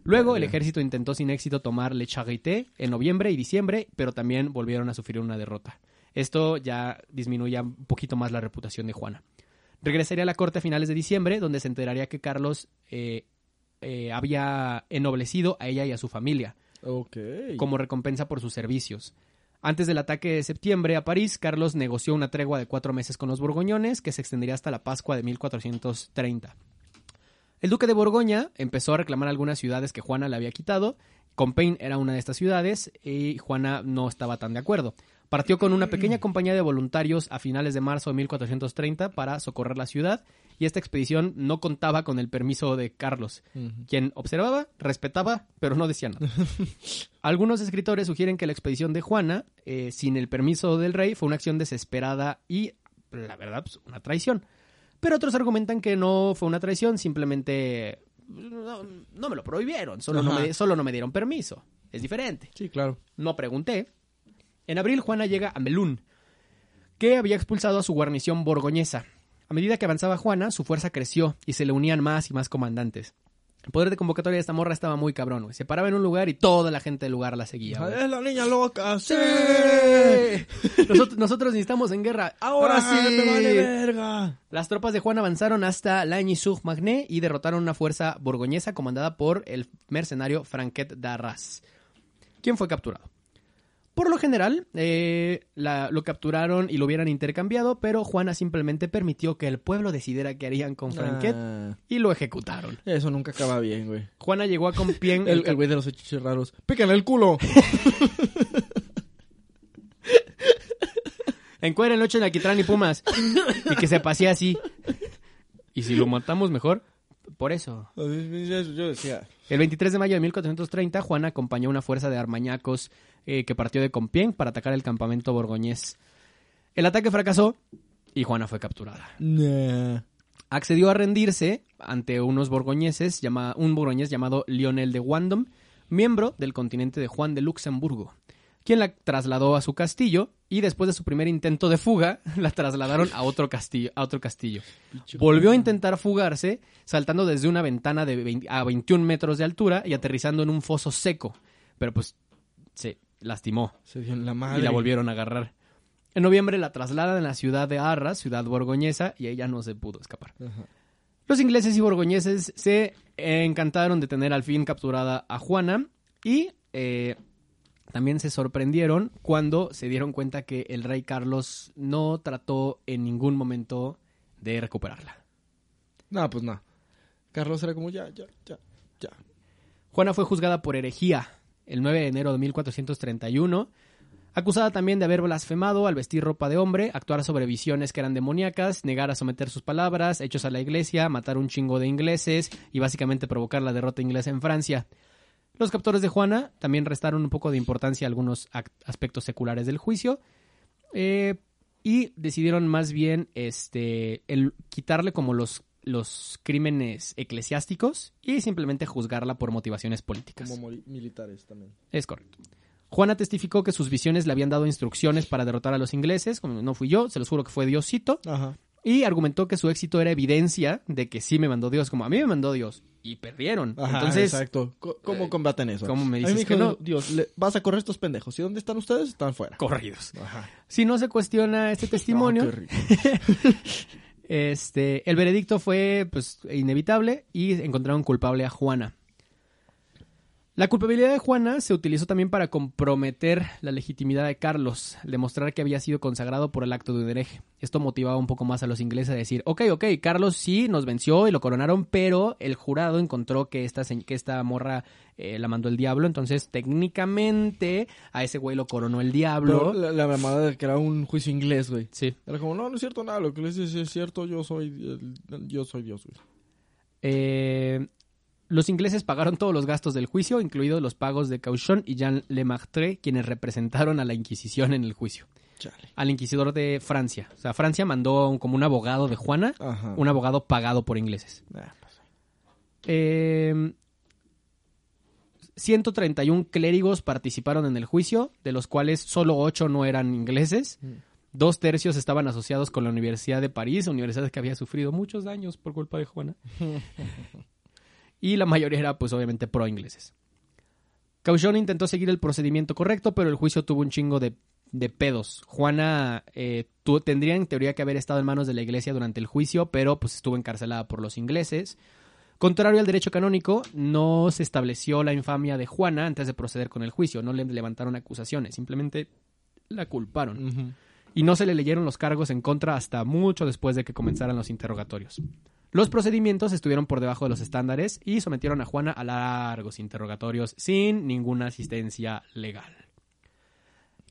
Luego el ejército intentó sin éxito tomar Le Charité en noviembre y diciembre, pero también volvieron a sufrir una derrota. Esto ya disminuía un poquito más la reputación de Juana. Regresaría a la corte a finales de diciembre, donde se enteraría que Carlos eh, eh, había ennoblecido a ella y a su familia Como recompensa por sus servicios. Antes del ataque de septiembre a París, Carlos negoció una tregua de cuatro meses con los borgoñones que se extendería hasta la Pascua de 1430. El duque de Borgoña empezó a reclamar algunas ciudades que Juana le había quitado. Compiègne era una de estas ciudades y Juana no estaba tan de acuerdo. Partió con una pequeña compañía de voluntarios a finales de marzo de 1430 para socorrer la ciudad y esta expedición no contaba con el permiso de Carlos, quien observaba, respetaba, pero no decía nada. Algunos escritores sugieren que la expedición de Juana, eh, sin el permiso del rey, fue una acción desesperada y, la verdad, pues, una traición. Pero otros argumentan que no fue una traición, simplemente no, no me lo prohibieron, solo no Ajá. me, solo no me dieron permiso. Es diferente. Sí, claro. No pregunté. En abril, Juana llega a Melún, que había expulsado a su guarnición borgoñesa. A medida que avanzaba Juana, su fuerza creció y se le unían más y más comandantes. El poder de convocatoria de esta morra estaba muy cabrón, güey. Se paraba en un lugar y toda la gente del lugar la seguía, güey. Es la niña loca, sí. Nosotros, nosotros necesitamos en guerra. Ahora Ah, sí. me vale verga. Las tropas de Juan avanzaron hasta Lagny-sur-Magné y derrotaron una fuerza borgoñesa comandada por el mercenario Franquet d'Arras. ¿Quién fue capturado? Por lo general, eh, la- lo capturaron y lo hubieran intercambiado, pero Juana simplemente permitió que el pueblo decidiera qué harían con Franquet Ah, y lo ejecutaron. eso nunca acaba bien, güey. Juana llegó a Compiègne. El el güey de los hechitos raros. Pícale el culo. Encuérenlo en Alquitrán y Pumas. y que se pase así. Y si lo matamos mejor, por eso. Yo decía. El 23 de mayo de 1430, Juana acompañó una fuerza de armañacos eh, que partió de Compiègne para atacar el campamento borgoñés. El ataque fracasó y Juana fue capturada. Nah. Accedió a rendirse ante unos borgoñeses, llama- un borgoñés llamado Lionel de Wandom, miembro del continente de Juan de Luxemburgo, quien la trasladó a su castillo y después de su primer intento de fuga, la trasladaron a otro castillo. A otro castillo. Volvió a intentar fugarse, saltando desde una ventana de 20 a 21 metros de altura y aterrizando en un foso seco, pero pues se lastimó Se dio en la madre. y la volvieron a agarrar. En noviembre la trasladan a la ciudad de Arras, ciudad borgoñesa, y ella no se pudo escapar. Ajá. Los ingleses y borgoñeses se encantaron de tener al fin capturada a Juana y eh, también se sorprendieron cuando se dieron cuenta que el rey Carlos no trató en ningún momento de recuperarla. No, pues no. Carlos era como ya, ya, ya, ya. Juana fue juzgada por herejía el 9 de enero de 1431, acusada también de haber blasfemado al vestir ropa de hombre, actuar sobre visiones que eran demoníacas, negar a someter sus palabras, hechos a la iglesia, matar un chingo de ingleses y básicamente provocar la derrota inglesa en Francia. Los captores de Juana también restaron un poco de importancia a algunos aspectos seculares del juicio eh, y decidieron más bien este, el quitarle como los, los crímenes eclesiásticos y simplemente juzgarla por motivaciones políticas. Como militares también. Es correcto. Juana testificó que sus visiones le habían dado instrucciones para derrotar a los ingleses, como no fui yo, se los juro que fue Diosito, Ajá. y argumentó que su éxito era evidencia de que sí me mandó Dios, como a mí me mandó Dios, y perdieron. Ajá, Entonces, exacto. ¿Cómo combaten eso? ¿cómo me A mí dices dijo, que no? Dios, le- vas a correr estos pendejos. ¿Y dónde están ustedes? Están fuera. corridos. Ajá. Si no se cuestiona este testimonio, este, el veredicto fue pues inevitable y encontraron culpable a Juana. La culpabilidad de Juana se utilizó también para comprometer la legitimidad de Carlos, demostrar que había sido consagrado por el acto de un hereje. Esto motivaba un poco más a los ingleses a decir, ok, ok, Carlos sí nos venció y lo coronaron, pero el jurado encontró que esta, se- que esta morra eh, la mandó el diablo, entonces técnicamente a ese güey lo coronó el diablo. Pero la, la mamada de que era un juicio inglés, güey. Sí. Era como, no, no es cierto nada. Lo que les dice es cierto. Yo soy, yo soy Dios, güey. Eh, los ingleses pagaron todos los gastos del juicio, incluidos los pagos de Cauchon y Jean Lemartre, quienes representaron a la Inquisición en el juicio. Chale. Al inquisidor de Francia. O sea, Francia mandó como un abogado de Juana, Ajá. un abogado pagado por ingleses. Ah, pues, Eh, 131 clérigos participaron en el juicio, de los cuales solo 8 no eran ingleses. Dos tercios estaban asociados con la Universidad de París, universidad que había sufrido muchos daños por culpa de Juana. y la mayoría era, pues, obviamente, pro-ingleses. Cauchon intentó seguir el procedimiento correcto, pero el juicio tuvo un chingo de, de pedos. Juana eh, tendría en teoría que haber estado en manos de la iglesia durante el juicio, pero pues estuvo encarcelada por los ingleses. Contrario al derecho canónico, no se estableció la infamia de Juana antes de proceder con el juicio, no le levantaron acusaciones, simplemente la culparon. Y no se le leyeron los cargos en contra hasta mucho después de que comenzaran los interrogatorios. Los procedimientos estuvieron por debajo de los estándares y sometieron a Juana a largos interrogatorios sin ninguna asistencia legal.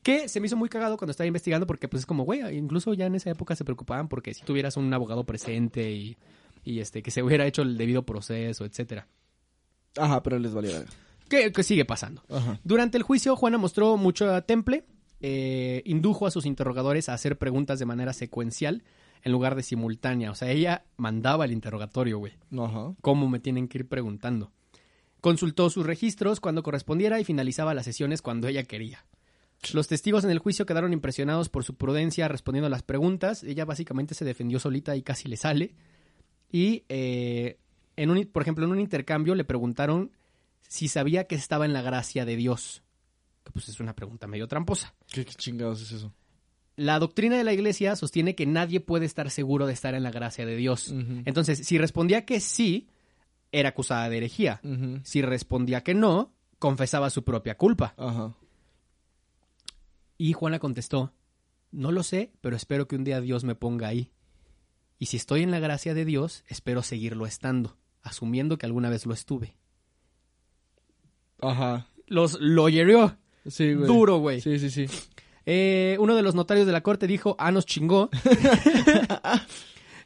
Que se me hizo muy cagado cuando estaba investigando porque pues es como, güey, incluso ya en esa época se preocupaban porque si tuvieras un abogado presente y, y, este que se hubiera hecho el debido proceso, etcétera. Ajá, pero les valía. Que, que sigue pasando. Ajá. Durante el juicio, Juana mostró mucho temple, eh, indujo a sus interrogadores a hacer preguntas de manera secuencial en lugar de simultánea. O sea, ella mandaba el interrogatorio, güey. Ajá. ¿Cómo me tienen que ir preguntando? Consultó sus registros cuando correspondiera y finalizaba las sesiones cuando ella quería. Los testigos en el juicio quedaron impresionados por su prudencia respondiendo a las preguntas. Ella básicamente se defendió solita y casi le sale. Y, eh, en un, por ejemplo, en un intercambio le preguntaron si sabía que estaba en la gracia de Dios. Que pues es una pregunta medio tramposa. ¿Qué, qué chingados es eso? La doctrina de la iglesia sostiene que nadie puede estar seguro de estar en la gracia de Dios. Entonces, si respondía que sí, era acusada de herejía. Si respondía que no, confesaba su propia culpa. Ajá. Y Juana contestó, no lo sé, pero espero que un día Dios me ponga ahí. Y si estoy en la gracia de Dios, espero seguirlo estando, asumiendo que alguna vez lo estuve. Ajá. Los lo hirió. Sí, güey. Duro, güey. Sí, sí, sí. Eh, uno de los notarios de la corte dijo, ah, nos chingó.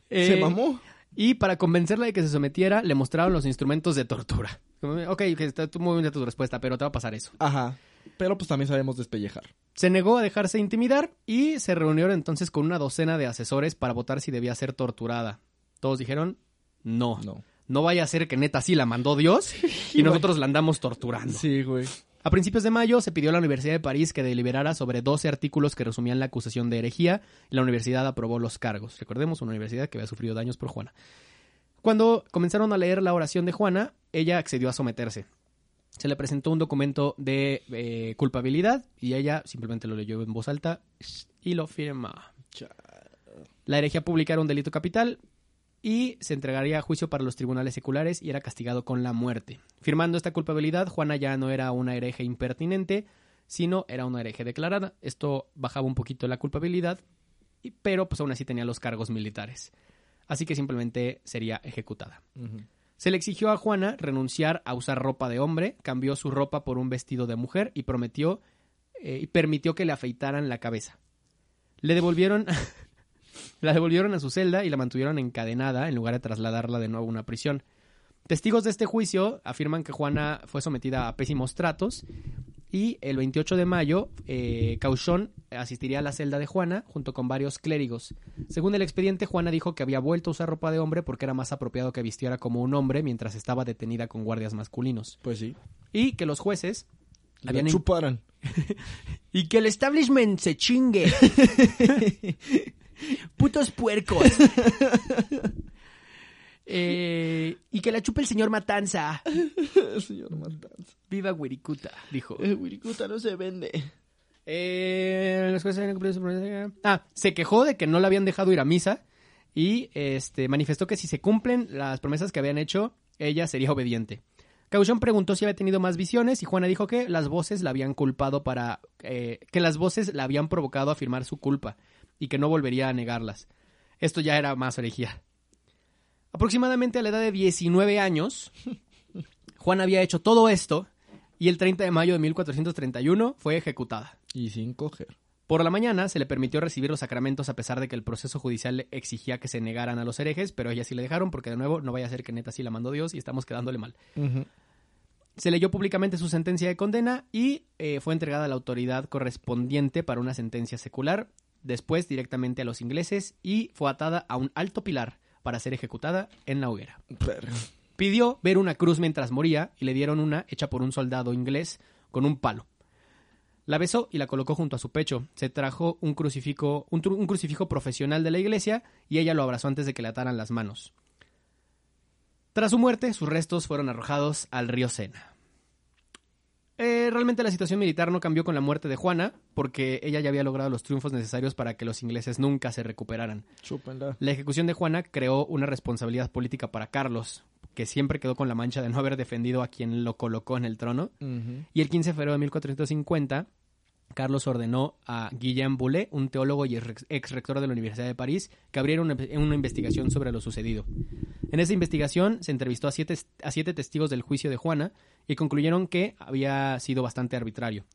¿Se Eh, mamó? Y para convencerla de que se sometiera, le mostraron los instrumentos de tortura. Ok, que está muy bien tu respuesta, pero te va a pasar eso. Ajá. Pero pues también sabemos despellejar. Se negó a dejarse intimidar y se reunió entonces con una docena de asesores para votar si debía ser torturada. Todos dijeron, no, no, No. vaya a ser que neta sí la mandó Dios y nosotros la andamos torturando. Sí, güey. A principios de mayo se pidió a la Universidad de París que deliberara sobre 12 artículos que resumían la acusación de herejía y la universidad aprobó los cargos. Recordemos, una universidad que había sufrido daños por Juana. Cuando comenzaron a leer la oración de Juana, ella accedió a someterse. Se le presentó un documento de eh, culpabilidad y ella simplemente lo leyó en voz alta y lo firma. La herejía pública era un delito capital y se entregaría a juicio para los tribunales seculares y era castigado con la muerte. Firmando esta culpabilidad, Juana ya no era una hereje impertinente, sino era una hereje declarada. Esto bajaba un poquito la culpabilidad, pero pues aún así tenía los cargos militares. Así que simplemente sería ejecutada. Se le exigió a Juana renunciar a usar ropa de hombre, cambió su ropa por un vestido de mujer y prometió eh, y permitió que le afeitaran la cabeza. Le devolvieron la devolvieron a su celda y la mantuvieron encadenada en lugar de trasladarla de nuevo a una prisión. Testigos de este juicio afirman que Juana fue sometida a pésimos tratos y el 28 de mayo eh, Cauchón asistiría a la celda de Juana junto con varios clérigos. Según el expediente, Juana dijo que había vuelto a usar ropa de hombre porque era más apropiado que vistiera como un hombre mientras estaba detenida con guardias masculinos. Pues sí. Y que los jueces habían chuparan. y que el establishment se chingue. Putos puercos. Eh, y que la chupe el señor Matanza. Señor Matanza. Viva Wirikuta, dijo. El Wirikuta no se vende. Eh, habían cumplido su. Ah, se quejó de que no la habían dejado ir a misa y este manifestó que si se cumplen las promesas que habían hecho, ella sería obediente. Cauchón preguntó si había tenido más visiones y Juana dijo que las voces la habían culpado para eh, que las voces la habían provocado a afirmar su culpa y que no volvería a negarlas. Esto ya era más herejía. Aproximadamente a la edad de 19 años, Juana había hecho todo esto y el 30 de mayo de 1431 fue ejecutada. Y sin coger. Por la mañana se le permitió recibir los sacramentos a pesar de que el proceso judicial le exigía que se negaran a los herejes, pero ella sí le dejaron porque de nuevo no vaya a ser que neta sí la mandó Dios y estamos quedándole mal. Se leyó públicamente su sentencia de condena y eh, fue entregada a la autoridad correspondiente para una sentencia secular, después directamente a los ingleses y fue atada a un alto pilar para ser ejecutada en la hoguera. Pidió ver una cruz mientras moría y le dieron una hecha por un soldado inglés con un palo. La besó y la colocó junto a su pecho. Se trajo un crucifijo, un crucifijo profesional de la iglesia y ella lo abrazó antes de que le ataran las manos. Tras su muerte, sus restos fueron arrojados al río Sena. Eh, realmente la situación militar no cambió con la muerte de Juana, porque ella ya había logrado los triunfos necesarios para que los ingleses nunca se recuperaran. Chúpenla. La ejecución de Juana creó una responsabilidad política para Carlos, que siempre quedó con la mancha de no haber defendido a quien lo colocó en el trono. Y el 15 de febrero de 1450, Carlos ordenó a Guillaume Boulet, un teólogo y ex rector de la Universidad de París, que abriera una, investigación sobre lo sucedido. En esa investigación se entrevistó a siete, a siete testigos del juicio de Juana y concluyeron que había sido bastante arbitrario.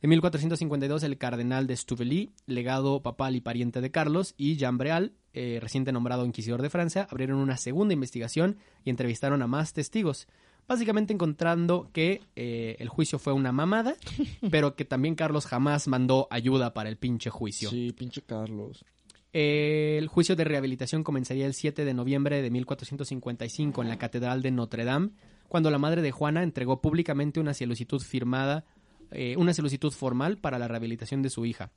En 1452, el cardenal de Stuvely, legado papal y pariente de Carlos, y Jean Breal, eh, reciente nombrado inquisidor de Francia, abrieron una segunda investigación y entrevistaron a más testigos, básicamente encontrando que eh, el juicio fue una mamada, pero que también Carlos jamás mandó ayuda para el pinche juicio. Sí, pinche Carlos. Eh, el juicio de rehabilitación comenzaría el 7 de noviembre de 1455 en la Catedral de Notre Dame, cuando la madre de Juana entregó públicamente una solicitud firmada eh, una solicitud formal para la rehabilitación de su hija.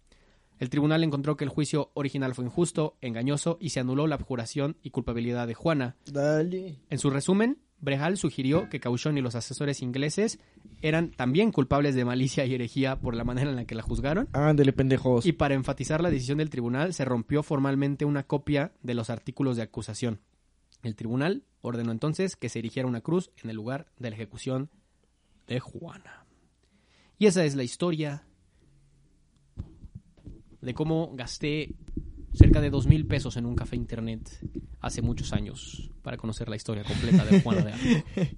El tribunal encontró que el juicio original fue injusto, engañoso y se anuló la abjuración y culpabilidad de Juana. Dale. En su resumen, Brejal sugirió que Cauchón y los asesores ingleses eran también culpables de malicia y herejía por la manera en la que la juzgaron. Ándale, pendejos. Y para enfatizar la decisión del tribunal, se rompió formalmente una copia de los artículos de acusación. El tribunal ordenó entonces que se erigiera una cruz en el lugar de la ejecución de Juana. Y esa es la historia de cómo gasté cerca de dos mil pesos en un café internet hace muchos años para conocer la historia completa de Juana de Arco.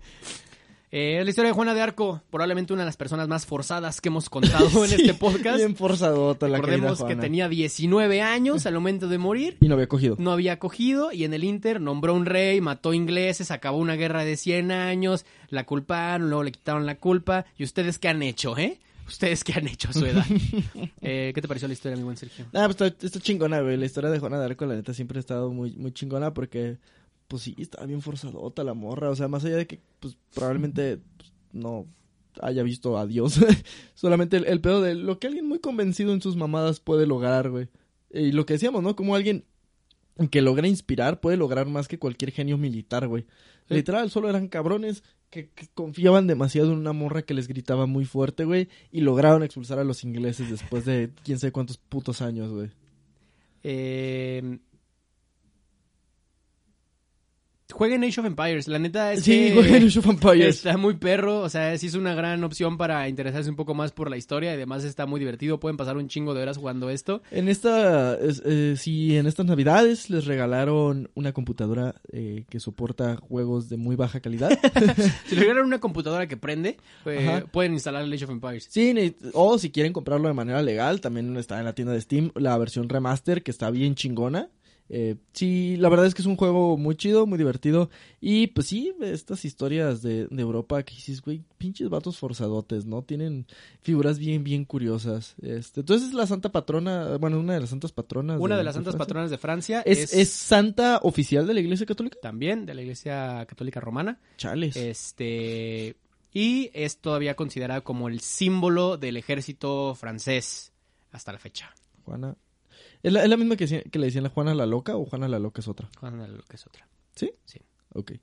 Eh, la historia de Juana de Arco, probablemente una de las personas más forzadas que hemos contado en Sí, este podcast. Bien forzadota la Recordemos que tenía 19 años al momento de morir. Y no había cogido. No había cogido y en el Inter nombró un rey, mató ingleses, acabó una guerra de 100 años, la culparon, luego le quitaron la culpa. ¿Y ustedes qué han hecho, eh? ¿Ustedes qué han hecho a su edad? Eh, ¿Qué te pareció la historia, mi buen Sergio? Ah, pues está, está chingona, güey. La historia de Juana de Arco, la neta, siempre ha estado muy, muy chingona porque, pues sí, estaba bien forzadota la morra. O sea, más allá de que, pues, probablemente pues, no haya visto a Dios. Solamente el, el pedo de lo que alguien muy convencido en sus mamadas puede lograr, güey. Y lo que decíamos, ¿no? Como alguien que logra inspirar puede lograr más que cualquier genio militar, güey. Sí. Literal, solo eran cabrones que, que confiaban demasiado en una morra que les gritaba muy fuerte, güey, y lograron expulsar a los ingleses después de quién sabe cuántos putos años, güey. Eh... Jueguen Age of Empires. La neta es Sí, que güey, Age of Empires. está muy perro. O sea, sí es una gran opción para interesarse un poco más por la historia. Y además está muy divertido. Pueden pasar un chingo de horas jugando esto. En esta, es- eh, si en estas navidades les regalaron una computadora eh, que soporta juegos de muy baja calidad. Si le regalan una computadora que prende, eh, Ajá. pueden instalar el Age of Empires. sí, o si quieren comprarlo de manera legal, también está en la tienda de Steam la versión remaster que está bien chingona. Eh, sí, la verdad es que es un juego muy chido, muy divertido. Y pues sí, estas historias de, de Europa que dices, güey, pinches vatos forzadotes, ¿no? Tienen figuras bien, bien curiosas. Este, entonces es la santa patrona, bueno, una de las santas patronas. Una de las santas Francia. patronas de Francia ¿Es, es santa oficial de la iglesia católica? también de la Iglesia Católica Romana. Chales. Este y es todavía considerada como el símbolo del ejército francés hasta la fecha. Juana. ¿Es la, es la misma que, que le decían la Juana la loca o Juana la loca es otra? Juana lo que es otra. ¿Sí? Sí. Ok.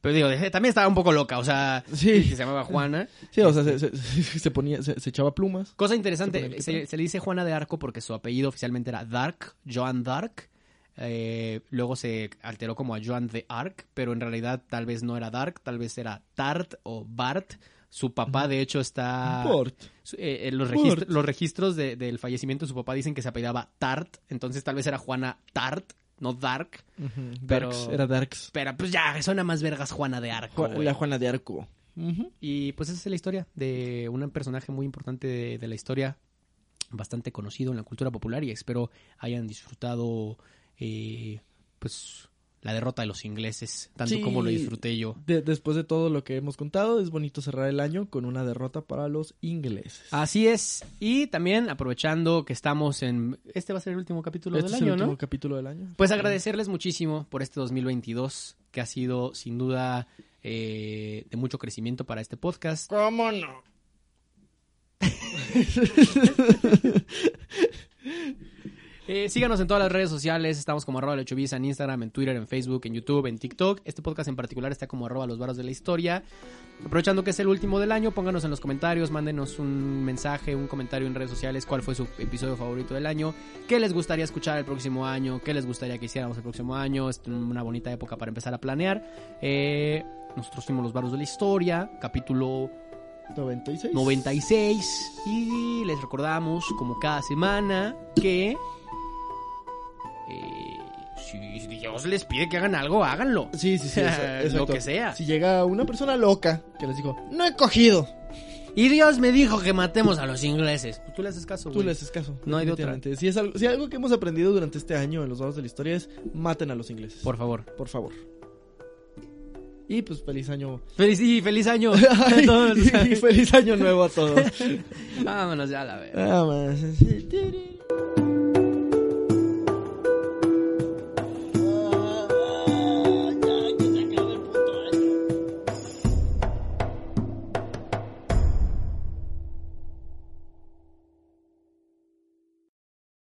Pero digo, de- también estaba un poco loca, o sea, Sí. se llamaba Juana. Sí, o sea, se, se- se ponía, se, se echaba plumas. Cosa interesante, se le dice Juana de Arco porque su apellido oficialmente era Dark, Joan Dark. Eh, luego se alteró como a Joan de Arc, pero en realidad tal vez no era Dark, tal vez era Tart o Bart. Su papá, de hecho, está... Port. Eh, eh, los, los registros de- del fallecimiento de su papá dicen que se apellidaba Tart, entonces tal vez era Juana Tart, no Dark. Pero- Darks, era Darks. Pero pues ya, suena más vergas Juana de Arco. Ju- la Juana de Arco. Y pues esa es la historia de un personaje muy importante de, de la historia, bastante conocido en la cultura popular y espero hayan disfrutado eh, pues la derrota de los ingleses, tanto Sí. como lo disfruté yo. De- después de todo lo que hemos contado, es bonito cerrar el año con una derrota para los ingleses. Así es, y también aprovechando que estamos en... Este va a ser el último capítulo este del es el año, último ¿no? capítulo del año. Pues agradecerles muchísimo por este 2022, que ha sido sin duda eh, de mucho crecimiento para este podcast. ¿Cómo no? Eh, síganos en todas las redes sociales, estamos como arroba lechoviza en Instagram, en Twitter, en Facebook, en YouTube, en TikTok. Este podcast en particular está como arroba los barros de la historia. Aprovechando que es el último del año, pónganos en los comentarios, mándenos un mensaje, un comentario en redes sociales, cuál fue su episodio favorito del año, qué les gustaría escuchar el próximo año, qué les gustaría que hiciéramos el próximo año. Es una bonita época para empezar a planear. Eh, nosotros fuimos los barros de la historia, capítulo 96. 96 y les recordamos como cada semana que eh, si Dios les pide que hagan algo, háganlo. Sí, sí, sí. eso- Lo exacto. que sea. Si llega una persona loca que les dijo, no he cogido, Y Dios me dijo que matemos a los ingleses. Pues tú le haces caso, tú le haces caso. No hay de otra. Si, es algo, si algo que hemos aprendido durante este año en los lados de la historia es maten a los ingleses. Por favor. Por favor. Y pues feliz año. Feliz, y feliz año. a todos. y feliz año nuevo a todos. Vámonos ya a la vez. Más.